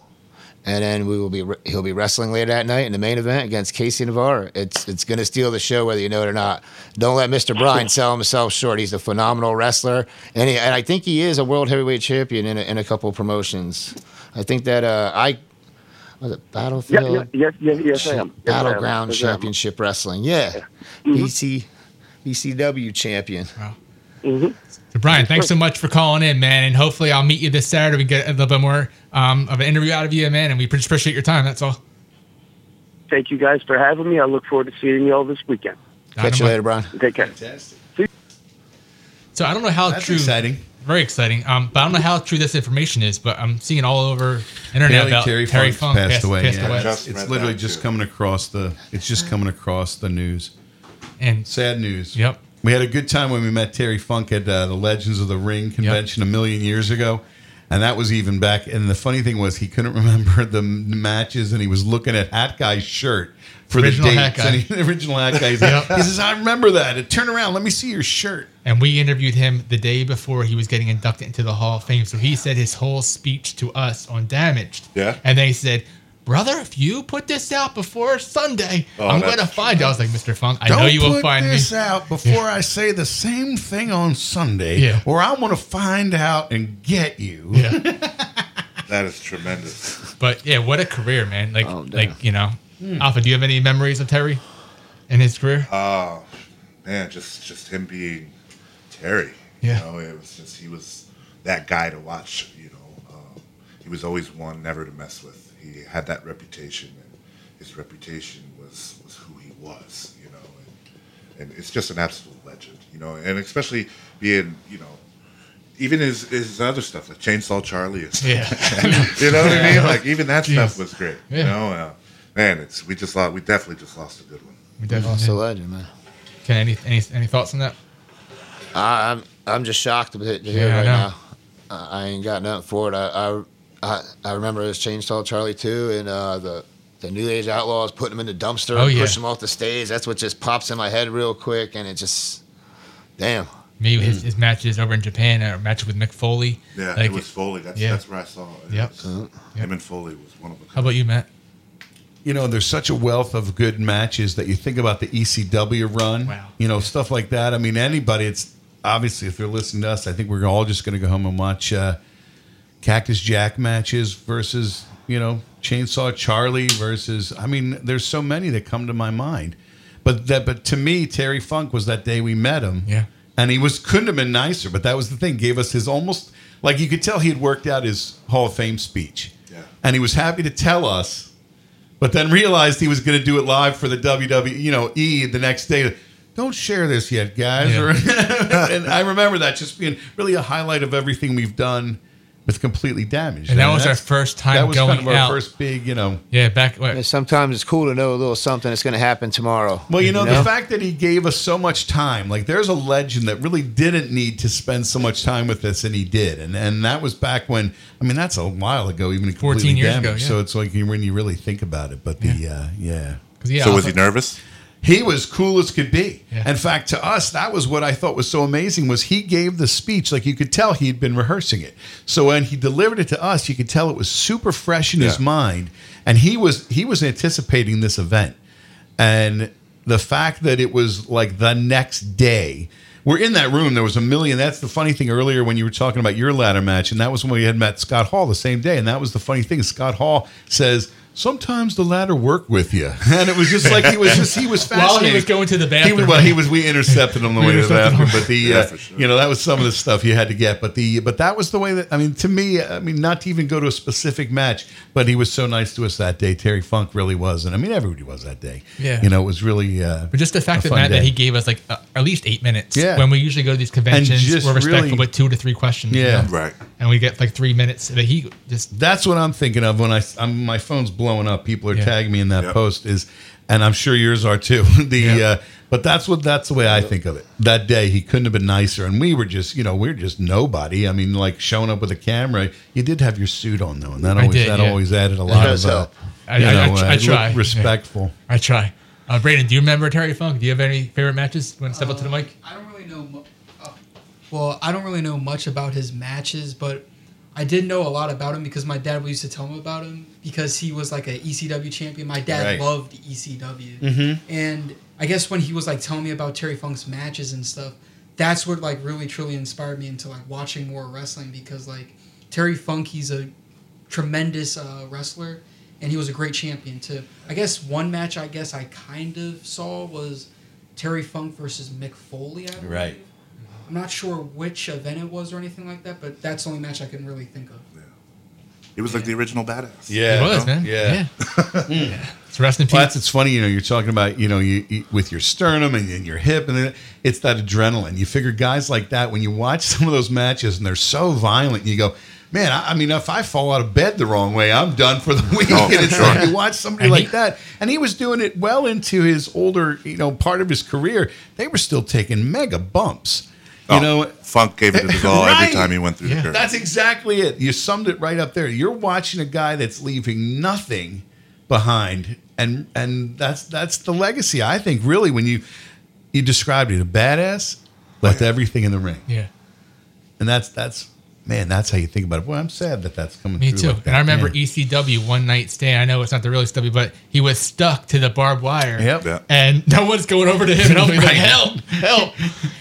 And then we will be he'll be wrestling later that night in the main event against KC Navarro. It's it's going to steal the show whether you know it or not. Don't let Mr. Brian sell himself short. He's a phenomenal wrestler, and he, and I think he is a world heavyweight champion in a, in a couple promotions. I think that uh, I was it Yeah, Battlefield yeah, yes, yes, yes, I am. Yes, Battleground I am. Championship Wrestling. Yeah, Mm-hmm. BC BCW champion. Mm Mhm. So, Brian, thanks so much for calling in, man. And hopefully, I'll meet you this Saturday. We get a little bit more um, of an interview out of you, man. And we just appreciate your time. That's all. Thank you guys for having me. I look forward to seeing you all this weekend. Catch you later, Brian. Take care. Fantastic. So I don't know how That's true. exciting. Very exciting. Um, but I don't know how true this information is. But I'm seeing all over internet Apparently about Terry, Terry, Funk passed, away. Passed yeah. away. Just It's literally just too. coming across the. It's just coming across the news. And Sad news. Yep. We had a good time when we met Terry Funk at uh, the Legends of the Ring convention a million years ago. And that was even back. And the funny thing was, he couldn't remember the matches, and he was looking at Hat Guy's shirt for Original the Hat dates. Guy. And he, the original Hat Guy. He's like- He says, "I remember that. And turn around. Let me see your shirt." and we interviewed him the day before he was getting inducted into the Hall of Fame. So he said his whole speech to us on Damaged. Yeah. And then he said, "Brother, if you put this out before Sunday, Oh, I'm going to find you." I was like, "Mr. Funk, I Don't know you will find me." Don't put this out before I say the same thing on Sunday, Yeah. or I want to find out and get you. Yeah. That is tremendous. But yeah, what a career, man! Like, Oh, like you know, Hmm. Afa. Do you have any memories of Terry in his career? Uh, man, just just him being Terry. Yeah. You know, it was just he was that guy to watch. You know, um, he was always one never to mess with. He had that reputation, and his reputation was was who he was, you know. And, and it's just an absolute legend, you know. And especially being, you know, even his his other stuff like Chainsaw Charlie and stuff. Yeah. you know what I mean? Like even that stuff was great. Yeah. You know, uh, man, it's we just lost. We definitely just lost a good one. We definitely Lost a legend, man. Can any, any any thoughts on that? I, I'm I'm just shocked to, to hear Yeah, I right know. now. I, I ain't got nothing for it. I I, I, I remember his Chainsaw Charlie too, and uh, the the New Age Outlaws putting him in the dumpster, Oh, and yeah. push him off the stage. That's what just pops in my head real quick, and it just, damn. Maybe his, his matches over in Japan or match with Mick Foley. Yeah, Like, it was Foley. That's yeah. that's where I saw it. Yep. It was- Him and Foley was one of the. How about you, Matt? you know, there's such a wealth of good matches that you think about the ECW run, Wow. you know, stuff like that. I mean, anybody, it's obviously if they're listening to us, I think we're all just going to go home and watch uh, Cactus Jack matches versus, you know, Chainsaw Charlie versus, I mean, there's so many that come to my mind. But that, but to me, Terry Funk was that day we met him. Yeah. And he was couldn't have been nicer, but that was the thing. Gave us his almost like you could tell he had worked out his Hall of Fame speech. Yeah. And he was happy to tell us but then realized he was going to do it live for the WWE, you know, E the next day. Don't share this yet, guys. Yeah. And I remember that just being really a highlight of everything we've done with completely damaged. And that was our first time That was going kind of our out. first big, you know. Yeah, back. What, sometimes it's cool to know a little something that's going to happen tomorrow. Well, you know, the fact that he gave us so much time, like there's a legend that really didn't need to spend so much time with us, and he did, and and that was back when. I mean, that's a while ago, even 14 completely years ago, damaged. yeah. So it's like when you really think about it. But the yeah, uh, yeah. 'cause, yeah, so was he nervous? He was cool as could be. Yeah. In fact, to us, that was what I thought was so amazing was he gave the speech like you could tell he'd been rehearsing it. So when he delivered it to us, you could tell it was super fresh in his mind, and he was he was anticipating this event. And the fact that it was like the next day, we're in that room. There was a million. That's the funny thing earlier when you were talking about your ladder match, and that was when we had met Scott Hall the same day. And that was the funny thing. Scott Hall says. Sometimes the ladder work with you, and it was just like he was just he was While he was going to the He bathroom. was, well, he was. We intercepted him on the way to the bathroom, him. but the Yeah, uh, for sure. you know that was some of the stuff you had to get. But the but that was the way that I mean to me. I mean not to even go to a specific match, but he was so nice to us that day. Terry Funk really was, and I mean everybody was that day. Yeah. you know it was really. Uh, But just the fact that Matt, that he gave us like uh, at least eight minutes. Yeah. When we usually go to these conventions, we're respectful really- with two to three questions. you Yeah. know? Right. And we get like three minutes. That he just That's what I'm thinking of when I I'm, my phone's blowing up. People are Yeah. tagging me in that Yep. post is, and I'm sure yours are too. the Yeah. uh, but that's what that's the way I think of it. That day he couldn't have been nicer, and we were just you know we are just nobody. I mean, like showing up with a camera. You did have your suit on though, and that always did, that yeah. always added a lot does of. Uh, help. I- you I- I know, tr- uh, I try. respectful. I try. Uh, Brayden, do you remember Terry Funk? Do you have any favorite matches? You want to step up to the mic? I don't really know. Mu- uh, well, I don't really know much about his matches, but I didn't know a lot about him because my dad used to tell me about him because he was like a ECW champion. My dad Right. loved ECW, and I guess when he was like telling me about Terry Funk's matches and stuff, that's what like really truly inspired me into like watching more wrestling because like Terry Funk, he's a tremendous uh, wrestler, and he was a great champion too. I guess one match I guess I kind of saw was Terry Funk versus Mick Foley. I. Right. I'm not sure which event it was or anything like that, but that's the only match I can really think of. Yeah. It was like the original badass. Yeah, it was, man. Yeah. Yeah. It's rest in peace. Well, that's it's funny, you know. You're talking about, you know, you, you with your sternum and, and your hip, and then it's that adrenaline. You figure guys like that when you watch some of those matches and they're so violent, you go, man. I, I mean, if I fall out of bed the wrong way, I'm done for the week. Oh, and it's sure. like you watch somebody And like he- that, and he was doing it well into his older, you know, part of his career. They were still taking mega bumps. You Oh, know, Funk gave it his all Right. every time he went through Yeah. the curve. that's exactly it. You summed it right up there. You're watching a guy that's leaving nothing behind, and and that's that's the legacy. I think really when you you described it, a badass left everything in the ring, yeah. and that's that's man, that's how you think about it. Boy, I'm sad that that's coming. Me through too. like that. and I remember Yeah. ECW one night stand. I know it's not the real ECW, but he was stuck to the barbed wire. Yep. Yeah. And no one's going over to him and helping. He's like, help, help.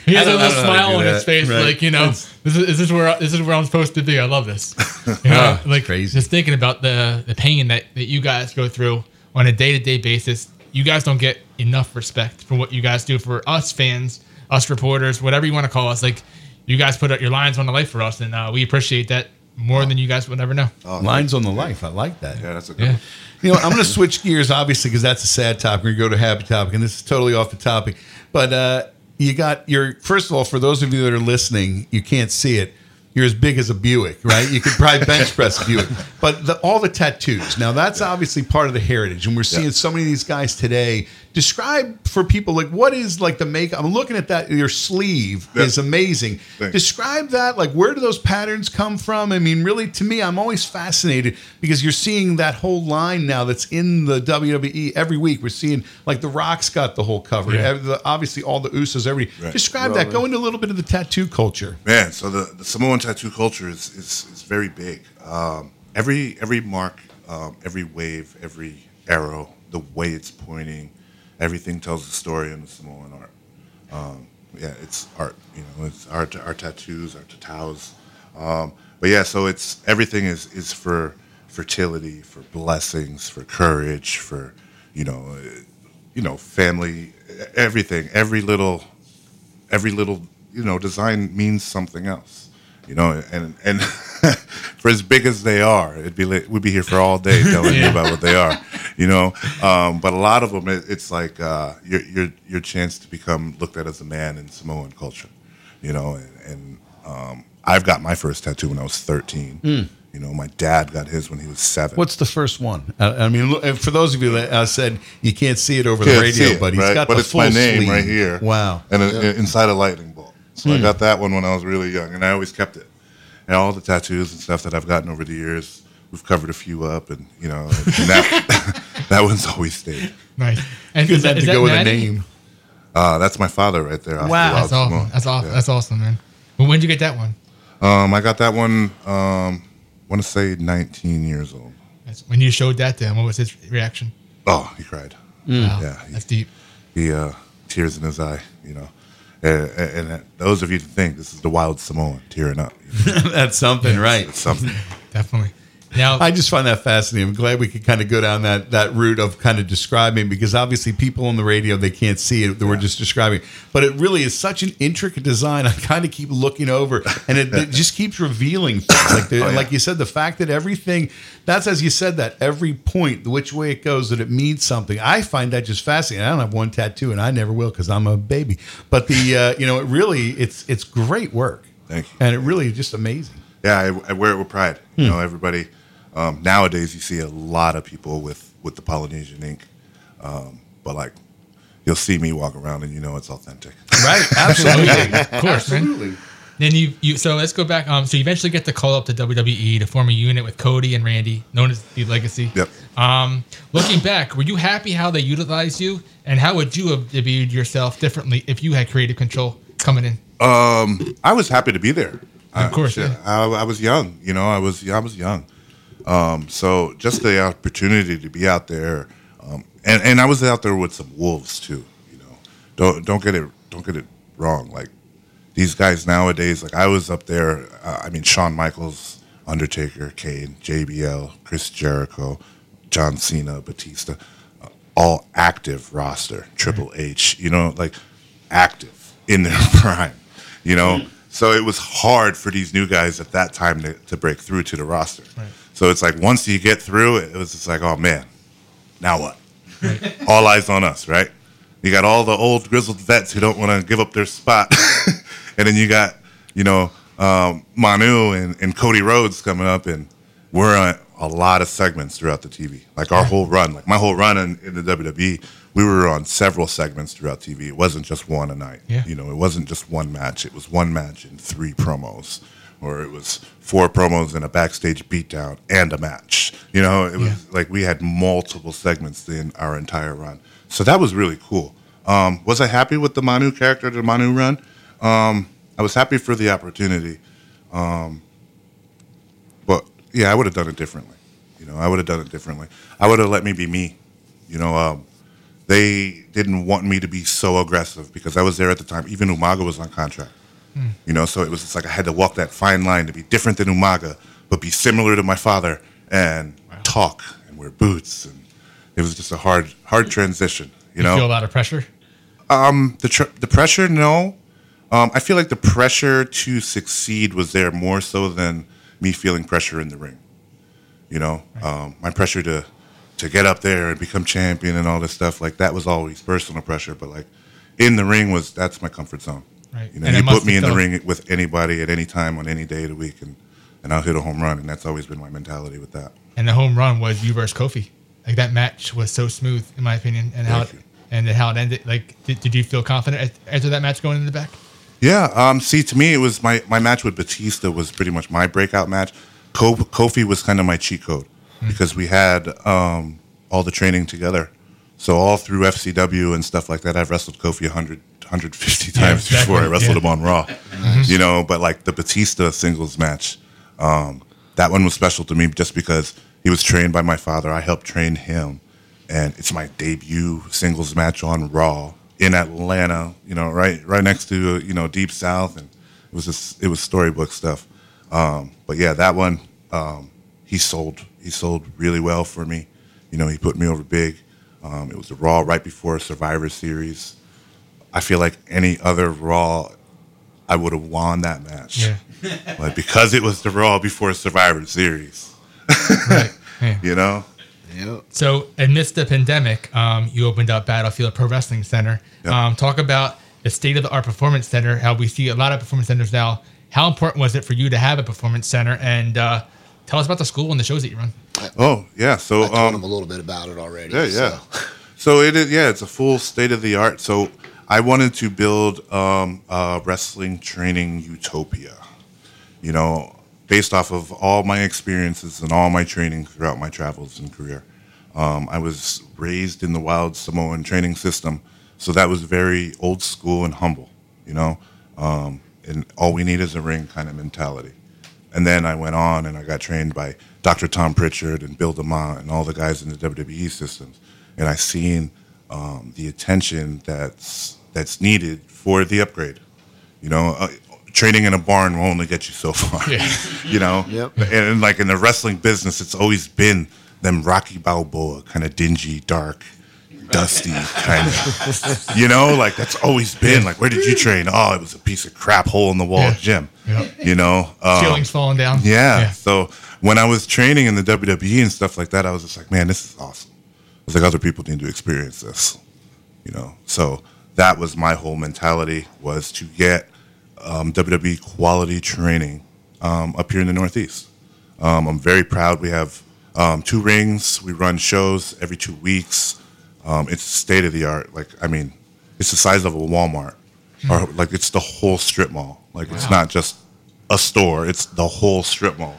He has a little I don't know how to smile on his face, Right. like you know, That's- this is, is this where this is where I'm supposed to be. I love this. You know, Ah, like crazy. just thinking about the the pain that that you guys go through on a day to day basis. You guys don't get enough respect for what you guys do for us fans, us reporters, whatever you want to call us. Like you guys put up your lines on the life for us, and uh, we appreciate that more than you guys would ever know. Lines on the life. I like that. Yeah, that's a good Yeah. one. You know, I'm going to switch gears, obviously, because that's a sad topic. We're going to go to a happy topic, and this is totally off the topic. But uh, you got your first of all, for those of you that are listening, you can't see it. You're as big as a Buick, right? You could probably bench press a Buick. But the, all the tattoos, now that's obviously part of the heritage, and we're seeing Yeah. so many of these guys today. Describe for people like what is like the make. I'm looking at that. Your sleeve Yeah. is amazing. Thanks. Describe that. Like, where do those patterns come from? I mean, really, to me, I'm always fascinated because you're seeing that whole line now that's in the WWE every week. We're seeing like the Rock's got the whole cover. Yeah. Obviously, all the Usos. Every Right. describe that. Go into a little bit of the tattoo culture. Man, so the, the Samoan tattoo culture is is, is very big. Um, every every mark, um, every wave, every arrow, the way it's pointing, everything tells a story in the Samoan art. Um, yeah, it's art. You know, it's our our tattoos, our tattoos. Um, but yeah, so it's everything is is for fertility, for blessings, for courage, for you know, you know, family, everything. Every little every little you know design means something else you know and and for as big as they are it'd be we'd be here for all day telling you about what they are you know um, but a lot of them it, it's like uh, your your your chance to become looked at as a man in Samoan culture you know and, and um, I've got my first tattoo when I was 13 you know my dad got his when he was 7 What's the first one? Uh, I mean, uh, for those of you that I said you can't see it over the Can't radio, see it, but he's right? got but the it's full my name sleeve. right here. Wow. And uh, inside a lightning bolt. So I got that one when I was really young, and I always kept it. And all the tattoos and stuff that I've gotten over the years, we've covered a few up, and you know, and that that one's always stayed. Nice. And Because is that that, to that go with a name. Uh, that's my father right there. Wow. That's awesome. That's awesome. Yeah. That's awesome, man. Well, when did you get that one? Um, I got that one. Um, I want to say 19 years old. That's, when you showed that to him, what was his reaction? Oh, he cried. Wow, Yeah, he- that's deep. He uh, tears in his eye. You know. And, and, those of you that think this is the wild Samoan tearing up, That's something, right? it's something. Definitely. Now, I just find that fascinating. I'm glad we could kind of go down that that route of kind of describing because obviously people on the radio they can't see it. We're just describing, but it really is such an intricate design. I kind of keep looking over, and it, it just keeps revealing things. Like the, Oh, yeah. like you said, the fact that everything that's as you said that every point, which way it goes, that it means something. I find that just fascinating. I don't have one tattoo, and I never will because I'm a baby. But the uh, you know it really it's it's great work, Thank you. and it really is just amazing. Yeah, I, I wear it with pride. Hmm. You know, everybody. Um, nowadays, you see a lot of people with with the Polynesian ink, um, but like you'll see me walk around and you know it's authentic. Right? Absolutely. of course, man. Then you, you so let's go back. Um, so you eventually get the call up to WWE to form a unit with Cody and Randy, known as the Legacy. Yep. Um, looking back, were you happy how they utilized you, and how would you have viewed yourself differently if you had creative control coming in? Um, I was happy to be there. Of course, shit, yeah. I, I was young. You know, I was I was young. Um, so just the opportunity to be out there, um, and and I was out there with some wolves too. You know, don't don't get it don't get it wrong. Like these guys nowadays, like I was up there. Uh, I mean, Shawn Michaels, Undertaker, Kane, JBL, Chris Jericho, John Cena, Batista, uh, all active roster. Triple H, you know, like active in their prime. You know, so it was hard for these new guys at that time to, to break through to the roster. So it's like once you get through, it was just like, oh man, now what? all eyes on us, right? You got all the old grizzled vets who don't want to give up their spot, and then you got you know um, Manu and, and Cody Rhodes coming up, and we're on a lot of segments throughout the TV. Like our whole run, like my whole run in, in the WWE, we were on several segments throughout TV. It wasn't just one a night. Yeah. You know, it wasn't just one match. It was one match and three promos, or it was four promos and a backstage beatdown and a match. You know, it was Yeah. like we had multiple segments in our entire run. So that was really cool. Um, was I happy with the Manu character, the Manu run? Um, I was happy for the opportunity. Um, but yeah, I would have done it differently. You know, I would have done it differently. I would have let me be me. You know, um, they didn't want me to be so aggressive because I was there at the time. Even Umaga was on contract. You know, so it was just like I had to walk that fine line to be different than Umaga, but be similar to my father and talk and wear boots. And it was just a hard, hard transition. You You know, feel a lot of pressure. the tr- the pressure, no. Um, I feel like the pressure to succeed was there more so than me feeling pressure in the ring. You know, um, my pressure to to get up there and become champion and all this stuff like that was always personal pressure, but like in the ring was that's my comfort zone. Right. You know, And you put me in the ring with anybody at any time on any day of the week, and and I'll hit a home run, and that's always been my mentality with that. And the home run was you versus Kofi. Like that match was so smooth, in my opinion, and how it, you. and how it ended. Like, did, did you feel confident after that match going in the back? Yeah. Um. See, to me, it was my my match with Batista was pretty much my breakout match. Ko- Kofi was kind of my cheat code because we had um all the training together. So all through FCW and stuff like that, I've wrestled Kofi 100, 150 Yeah, times exactly, before I wrestled yeah. him on Raw. You know, but like the Batista singles match, um, that one was special to me just because he was trained by my father. I helped train him, and it's my debut singles match on Raw in Atlanta. You know, right right next to you know Deep South, and it was just it was storybook stuff. Um, but yeah, that one um, he sold he sold really well for me. You know, he put me over big. Um, it was the Raw right before Survivor Series. I feel like any other Raw, I would have won that match. Yeah. But because it was the Raw before Survivor Series, Yeah. you know, So, amidst the pandemic, um, you opened up Battlefield Pro Wrestling Center. Yep. Um, talk about the state of the art performance center. How we see a lot of performance centers now. How important was it for you to have a performance center? And uh, tell us about the school and the shows that you run. oh yeah. So I told um, him a little bit about it already. Yeah, yeah. so. So it is. Yeah, it's a full state of the art. So I wanted to build um, a wrestling training utopia. You know, based off of all my experiences and all my training throughout my travels and career. Um, I was raised in the wild Samoan training system, so that was very old school and humble. You know, um, and all we need is a ring kind of mentality. And then I went on and I got trained by Dr. Tom Prichard and Bill DeMott and all the guys in the WWE systems. And I seen um, the attention that's that's needed for the upgrade. You know, uh, training in a barn will only get you so far. Yeah. you know, Yep. and, and like in the wrestling business, it's always been them Rocky Balboa kind of dingy, dark, dusty kind of. you know, like that's always been like, where did you train? Oh, it was a piece of crap hole in the wall Yeah. gym. Yeah. You know, um, Ceilings falling down. yeah. So when I was training in the WWE and stuff like that, I was just like, man, this is awesome. I was like, other people need to experience this, you know. So that was my whole mentality was to get um, WWE quality training um, up here in the Northeast. Um, I'm very proud. We have um, two rings. We run shows every two weeks. Um, it's state of the art. Like I mean, it's the size of a Walmart, or like it's the whole strip mall. Like it's not just a store. It's the whole strip mall.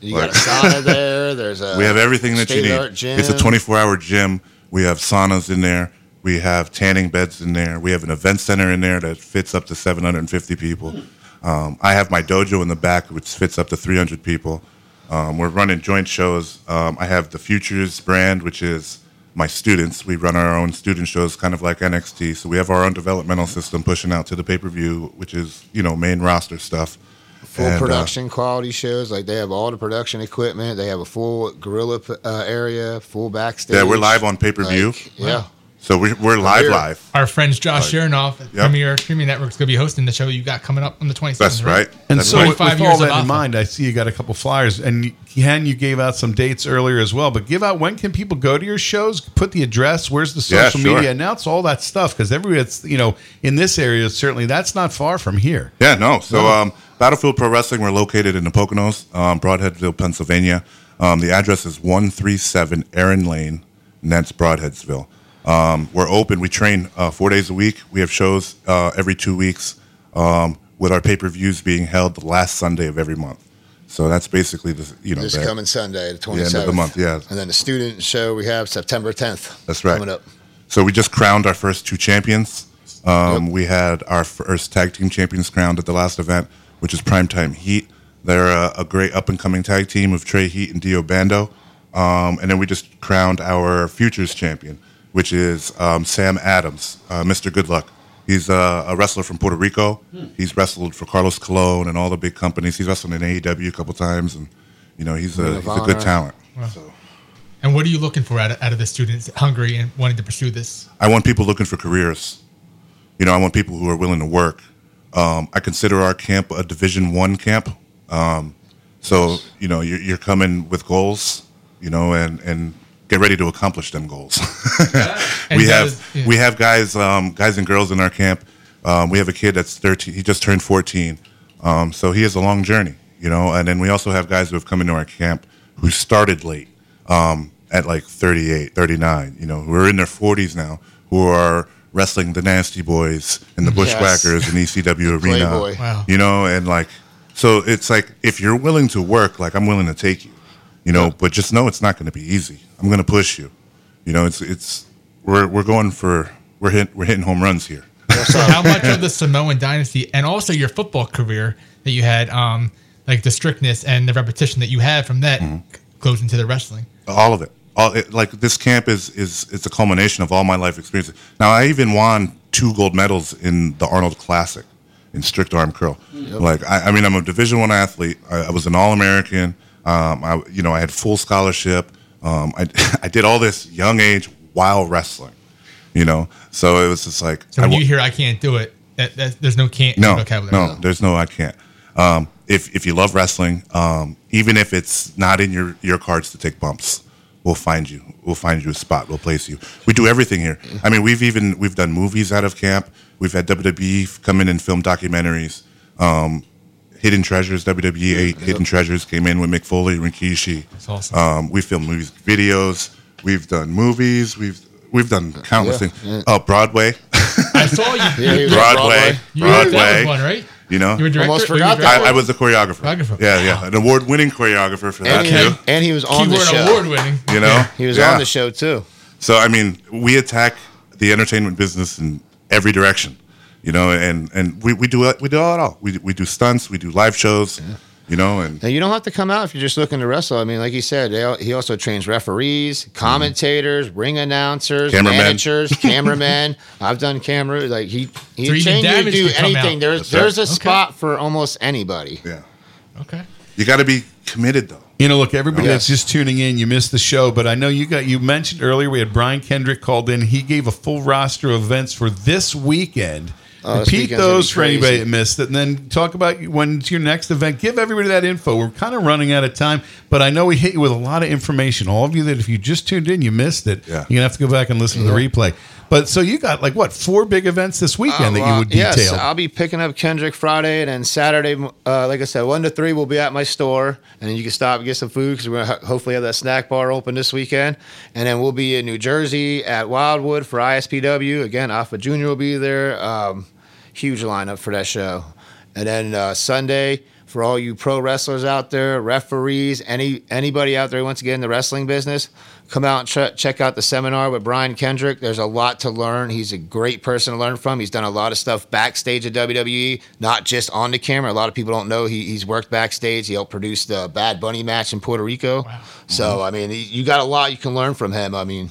You got a sauna there. There's a We have everything that you need. Gym. It's a 24 hour gym. We have saunas in there. We have tanning beds in there. We have an event center in there that fits up to 750 people. Um, I have my dojo in the back, which fits up to 300 people. Um, we're running joint shows. Um, I have the Futures brand, which is my students. We run our own student shows, kind of like NXT. So we have our own developmental system pushing out to the pay per view, which is you know main roster stuff. full And, uh, production quality shows. Like they have all the production equipment. They have a full gorilla uh, area, full backstage. Yeah, we're live on pay-per-view. Like, yeah, So we're, we're live, here. live. Our friends Josh Chernoff at Yep. Premier Streaming Network is going to be hosting the show you got coming up on the 27th. That's right. And That's so, right. with, 25 with years all that in Afa. mind, I see you got a couple flyers, and Ken, you gave out some dates earlier as well. But give out when can people go to your shows? Put the address. Where's the Yeah, social sure. media? Announce all that stuff because everybody's you know in this area certainly that's not far from here. Yeah, no. So, um, Battlefield Pro Wrestling, we're located in the Poconos, um, Brodheadsville, Pennsylvania. Um, the address is 137 Aaron Lane, and that's Brodheadsville. Um, we're open. We train uh, four days a week. We have shows uh, every two weeks, um, with our pay per views being held the last Sunday of every month. So that's basically the you know this that- coming Sunday, the twenty end of the month, yeah. And then the student show we have September tenth. That's right. Coming up. So we just crowned our first two champions. Um, We had our first tag team champions crowned at the last event, which is Primetime Heat. They're a, a great up and coming tag team of Trey Heat and Dio Bando. Um, and then we just crowned our futures champion, which is um, Sam Adams, uh, Mr. Good Luck. He's a, a wrestler from Puerto Rico. He's wrestled for Carlos Colon and all the big companies. He's wrestled in AEW a couple times, and you know he's a, Ring of he's a good Honor. talent. So. And what are you looking for out of, out of the students hungry and wanting to pursue this? I want people looking for careers. You know, I want people who are willing to work. Um, I consider our camp a Division One camp. Um, So you know you're, you're coming with goals, you know, and and get ready to accomplish them goals. And we have is- yeah. we have guys um, guys and girls in our camp. Um, we have a kid that's 13. He just turned 14. Um, so he has a long journey, you know. And then we also have guys who have come into our camp who started late um, at like 38, 39. You know, who are in their 40s now, who are wrestling the Nasty Boys and the Bushwhackers and ECW Arena. Playboy. Wow. You know, and like, so it's like if you're willing to work, like I'm willing to take you, you know, but just know it's not going to be easy. I'm going to push you. You know, it's it's we're we're going for we're hit we're hitting home runs here. So how much of the Samoan dynasty and also your football career that you had, um, like the strictness and the repetition that you had from that, Mm-hmm. goes into the wrestling? all of it. All it, like this camp is is it's a culmination of all my life experiences. Now I even won two gold medals in the Arnold Classic in strict arm curl. Like I, I mean, I'm a Division One athlete. I, I was an All American. Um, I you know I had full scholarship. Um, I I did all this young age while wrestling. You know, so it was just like So I when wa- you hear I can't do it, that, that, there's no can't no, vocabulary. no, there's no I can't. Um, if if you love wrestling, um, even if it's not in your your cards to take bumps, we'll find you. We'll find you a spot. We'll place you. We do everything here. I mean, we've even we've done movies out of camp. We've had WWE come in and film documentaries. Um, Hidden Treasures, WWE eight Hidden Treasures came in with Mick Foley, Rikishi. That's awesome. Um, we filmed movies, videos. We've done movies. We've we've done countless Yeah, things. Uh, Broadway, I saw you. Yeah, he was on Broadway, you that was Broadway. one, right? You know, You were director. Almost or you forgot were that? I, I was the choreographer. Choreographer. Yeah, yeah, an award-winning choreographer for that And, too. and he was on the show. award winning. You know, He was Yeah. on the show too. So I mean, we attack the entertainment business in every direction. You know, and and we, we do it. We do it all. We we do stunts. We do live shows. You know, and Now you don't have to come out if you're just looking to wrestle. I mean, like you said, they, he also trains referees, mm-hmm. commentators, ring announcers, Cameramen. managers, cameramen. I've done camera. Like he he So trained you to do anything. out. There's That's there's a right. spot for almost anybody. yeah, Okay. you got to be committed though. You know, look, everybody Yes. that's just tuning in, you missed the show, but I know you got you mentioned earlier we had Brian Kendrick called in. He gave a full roster of events for this weekend. This Repeat those for anybody that missed it, and then talk about when's your next event. Give everybody that info. We're kind of running out of time, but I know we hit you with a lot of information. All of you that if you just tuned in, you missed it. Yeah. You're gonna have to go back and listen to the replay. But so you got like what four big events this weekend that you Uh, would detail? Yes, I'll be picking up Kendrick Friday, and then Saturday, uh, like I said, one to three, we'll be at my store, and then you can stop and get some food because we're gonna hopefully have that snack bar open this weekend, and then we'll be in New Jersey at Wildwood for ISPW. Again, Afa Junior will be there. Um, huge lineup for that show, and then uh, Sunday. For all you pro wrestlers out there, referees, any anybody out there who wants to get in the wrestling business, come out and ch- check out the seminar with Brian Kendrick. There's a lot to learn. He's a great person to learn from. He's done a lot of stuff backstage at WWE, not just on the camera. A lot of people don't know he, he's worked backstage. He helped produce the Bad Bunny match in Puerto Rico. So I mean, you got a lot you can learn from him. I mean,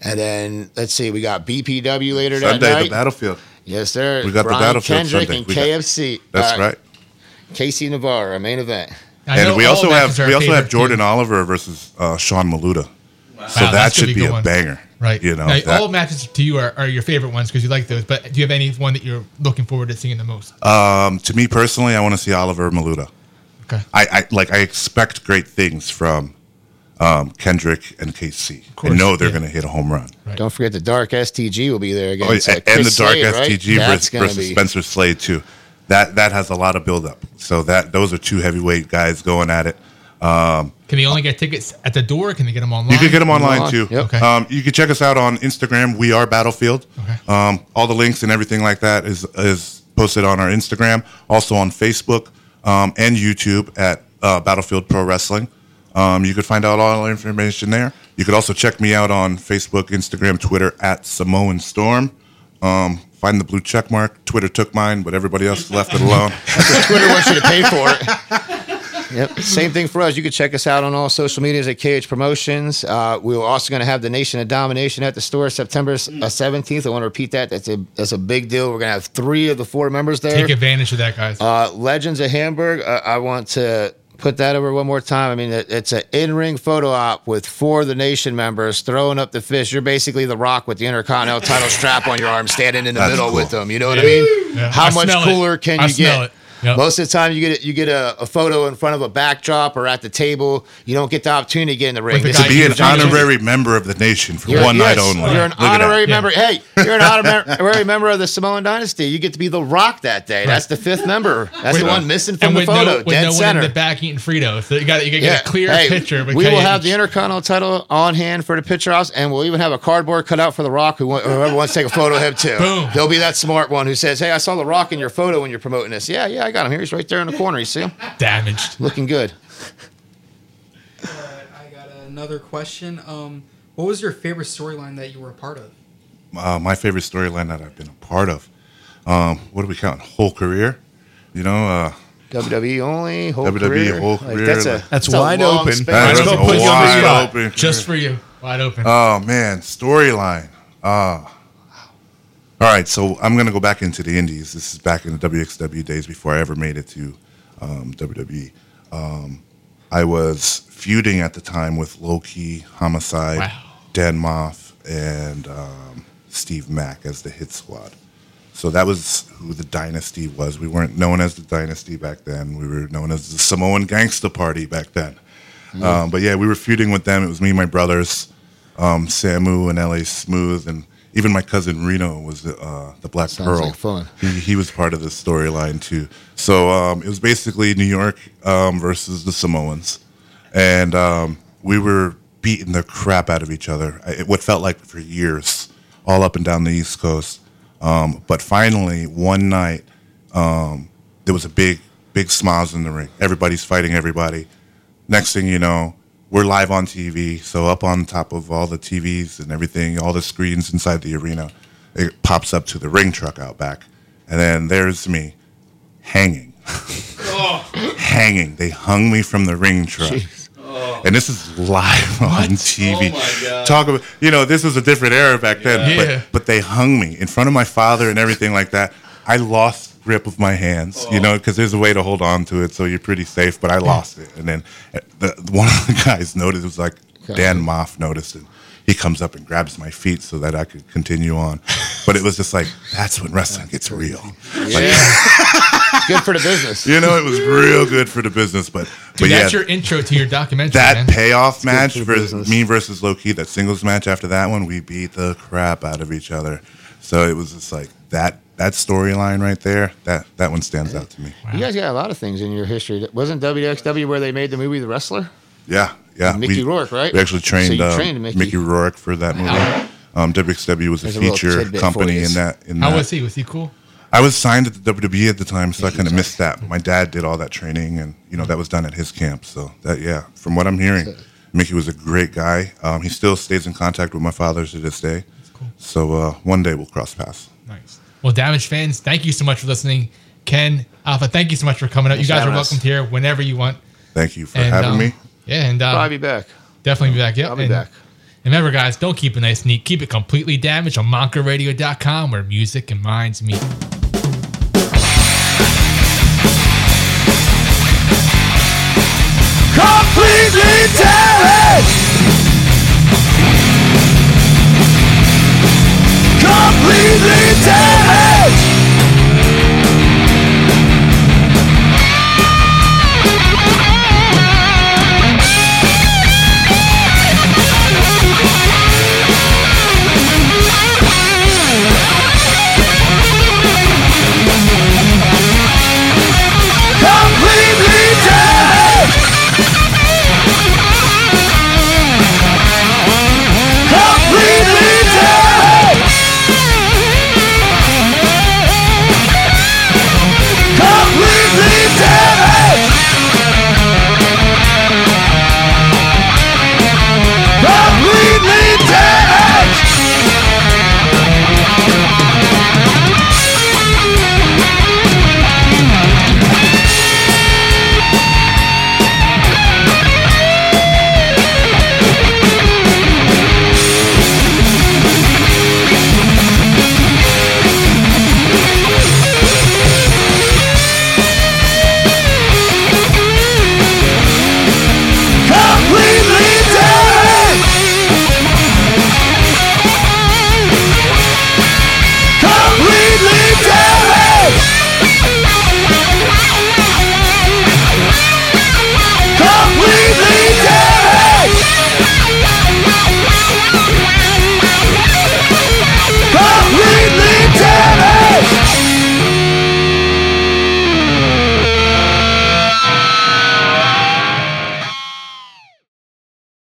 and then let's see, we got BPW later that night. Sunday, the battlefield. Yes, sir. We got the Brian Battlefield Kendrick Sunday. and We got- KFC. That's uh, right. KC Navarro, main event. I And we also have are we also have Jordan too. Oliver versus uh, Sean Maluta. So Wow, that should be be a a one. banger. Right. You know, Now, that- all matches to you are, are your favorite ones because you like those. But do you have any one that you're looking forward to seeing the most? Um, to me personally, I want to see Oliver Maluta. Okay. I, I like I expect great things from um, Kendrick and KC. I know they're yeah. going to hit a home run. Don't forget the Dark STG will be there again. Oh, It's, uh, and, and the Dark Slade. STG That's versus, versus be- Spencer Slade too. That that has a lot of buildup. So that those are two heavyweight guys going at it. Can they only get tickets at the door? Can they get them online? You can get them online Online, too. yep. Okay. Um, you can check us out on Instagram. We are Battlefield. Okay. Um, all the links and everything like that is is posted on our Instagram. Also on Facebook um, and YouTube at uh, Battlefield Pro Wrestling. Um, you could find out all our information there. You could also check me out on Facebook, Instagram, Twitter at Samoan Storm. Um, find the blue check mark. Twitter took mine, but everybody else left it alone. Twitter wants you to pay for it. yep. Same thing for us. You can check us out on all social medias at KH Promotions. Uh, we're also going to have the Nation of Domination at the store September uh, seventeenth. I want to repeat that. That's a that's a big deal. We're going to have three of the four members there. Take advantage of that, guys. Uh, Legends of Hamburg. Uh, I want to put that over one more time. I mean, it, it's an in-ring photo op with four of the Nation members throwing up the fist. You're basically the Rock with the Intercontinental title strap on your arm, standing in the That's middle cool. with them. You know what I mean? Yeah. How I much smell it. cooler can I you get? it. Yep. Most of the time, you get a, you get a, a photo in front of a backdrop or at the table. You don't get the opportunity to get in the ring. The This guy is- To be an honorary member of the nation for You're- one night only. You're an Look honorary Yeah. member. Hey, you're an honorary member of the Samoan dynasty. You get to be the Rock that day. That's the fifth member. That's With- the one missing from the photo. no, with dead no one center. in the back eating Fritos. So you got you got get a clear Hey, picture. We will have the Intercontinental title on hand for the picture house, and we'll even have a cardboard cut out for the Rock. Who whoever wants to take a photo of him too. Boom. He'll be that smart one who says, "Hey, I saw the Rock in your photo when you're promoting this." Yeah, yeah, I got him here. He's right there in the corner. You see him, damaged. looking good. Alright, I got another question. Um, what was your favorite storyline that you were a part of? uh, my favorite storyline that I've been a part of. Um, what do we count? Whole career, you know. Uh, WWE only whole WWE career. whole Like, career, that's a like- That's that's a wide long open. span. Let's that's go a put you on the wide spot. open Just for you, wide open. Oh man, storyline. Ah. All right, so I'm gonna go back into the Indies. This is back in the WXW days before I ever made it to um, WWE. Um, I was feuding at the time with Loki, Homicide, Wow. Dan Maff, and um, Steve Mack as the Hit Squad. So that was who the Dynasty was. We weren't known as the Dynasty back then. We were known as the Samoan Gangsta Party back then. Um, but yeah, we were feuding with them. It was me, and my brothers, um, Samu and LA Smooth, and even my cousin Reno was the, uh, the Black Sounds Pearl. like fun. He, he was part of the storyline too. So um, it was basically New York um, versus the Samoans, and um, we were beating the crap out of each other. I- What felt like for years, all up and down the East Coast. Um, but finally, one night, um, there was a big, big smiles in the ring. Everybody's fighting everybody. Next thing you know, we're live on TV. So up on top of all the TVs and everything, all the screens inside the arena, it pops up to the ring truck out back, and then there's me, hanging, hanging. They hung me from the ring truck. And this is live on TV. Oh. Talk about, you know, this was a different era back then. Yeah. But but they hung me in front of my father and everything like that. I lost grip of my hands, you know, because there's a way to hold on to it, so you're pretty safe. But I lost it, and then uh, the, one of the guys noticed. It was like Dan Maff noticed it. He comes up and grabs my feet so that I could continue on. But it was just like that's when wrestling gets real. Yeah. good for the business. You know, it was real good for the business. But but Dude, yeah, that's your intro to your documentary, that man. payoff match for the for business. me versus Loki, that singles match after that one, we beat the crap out of each other. So it was just like that that storyline right there. That that one stands out to me. You guys got a lot of things in your history. Wasn't WXW where they made the movie The Wrestler? Yeah, yeah. Mickey Rourke, right? We actually So trained, you um, trained Mickey. Mickey. Rourke for that movie. Um, WXW was a There's a feature tidbit company in that. In How that. was he? Was he cool? I was signed at the WWE at the time, so I kind of missed that. My dad did all that training, and you know that was done at his camp. So that, yeah, from what I'm hearing, Mickey was a great guy. Um, he still stays in contact with my father to this day. cool. So uh, one day we'll cross paths. Nice. Well, Damage fans, thank you so much for listening. Ken, Afa, thank you so much for coming out. You guys are having us. welcome here whenever you want. Thank you for And, having um, me. Yeah, and I'll be back. definitely be back. Yeah, I'll be and, back. and remember, guys, don't keep it nice and neat. Keep it completely damaged on MontcoRadio.com where music and minds meet. Completely damaged! Completely damaged!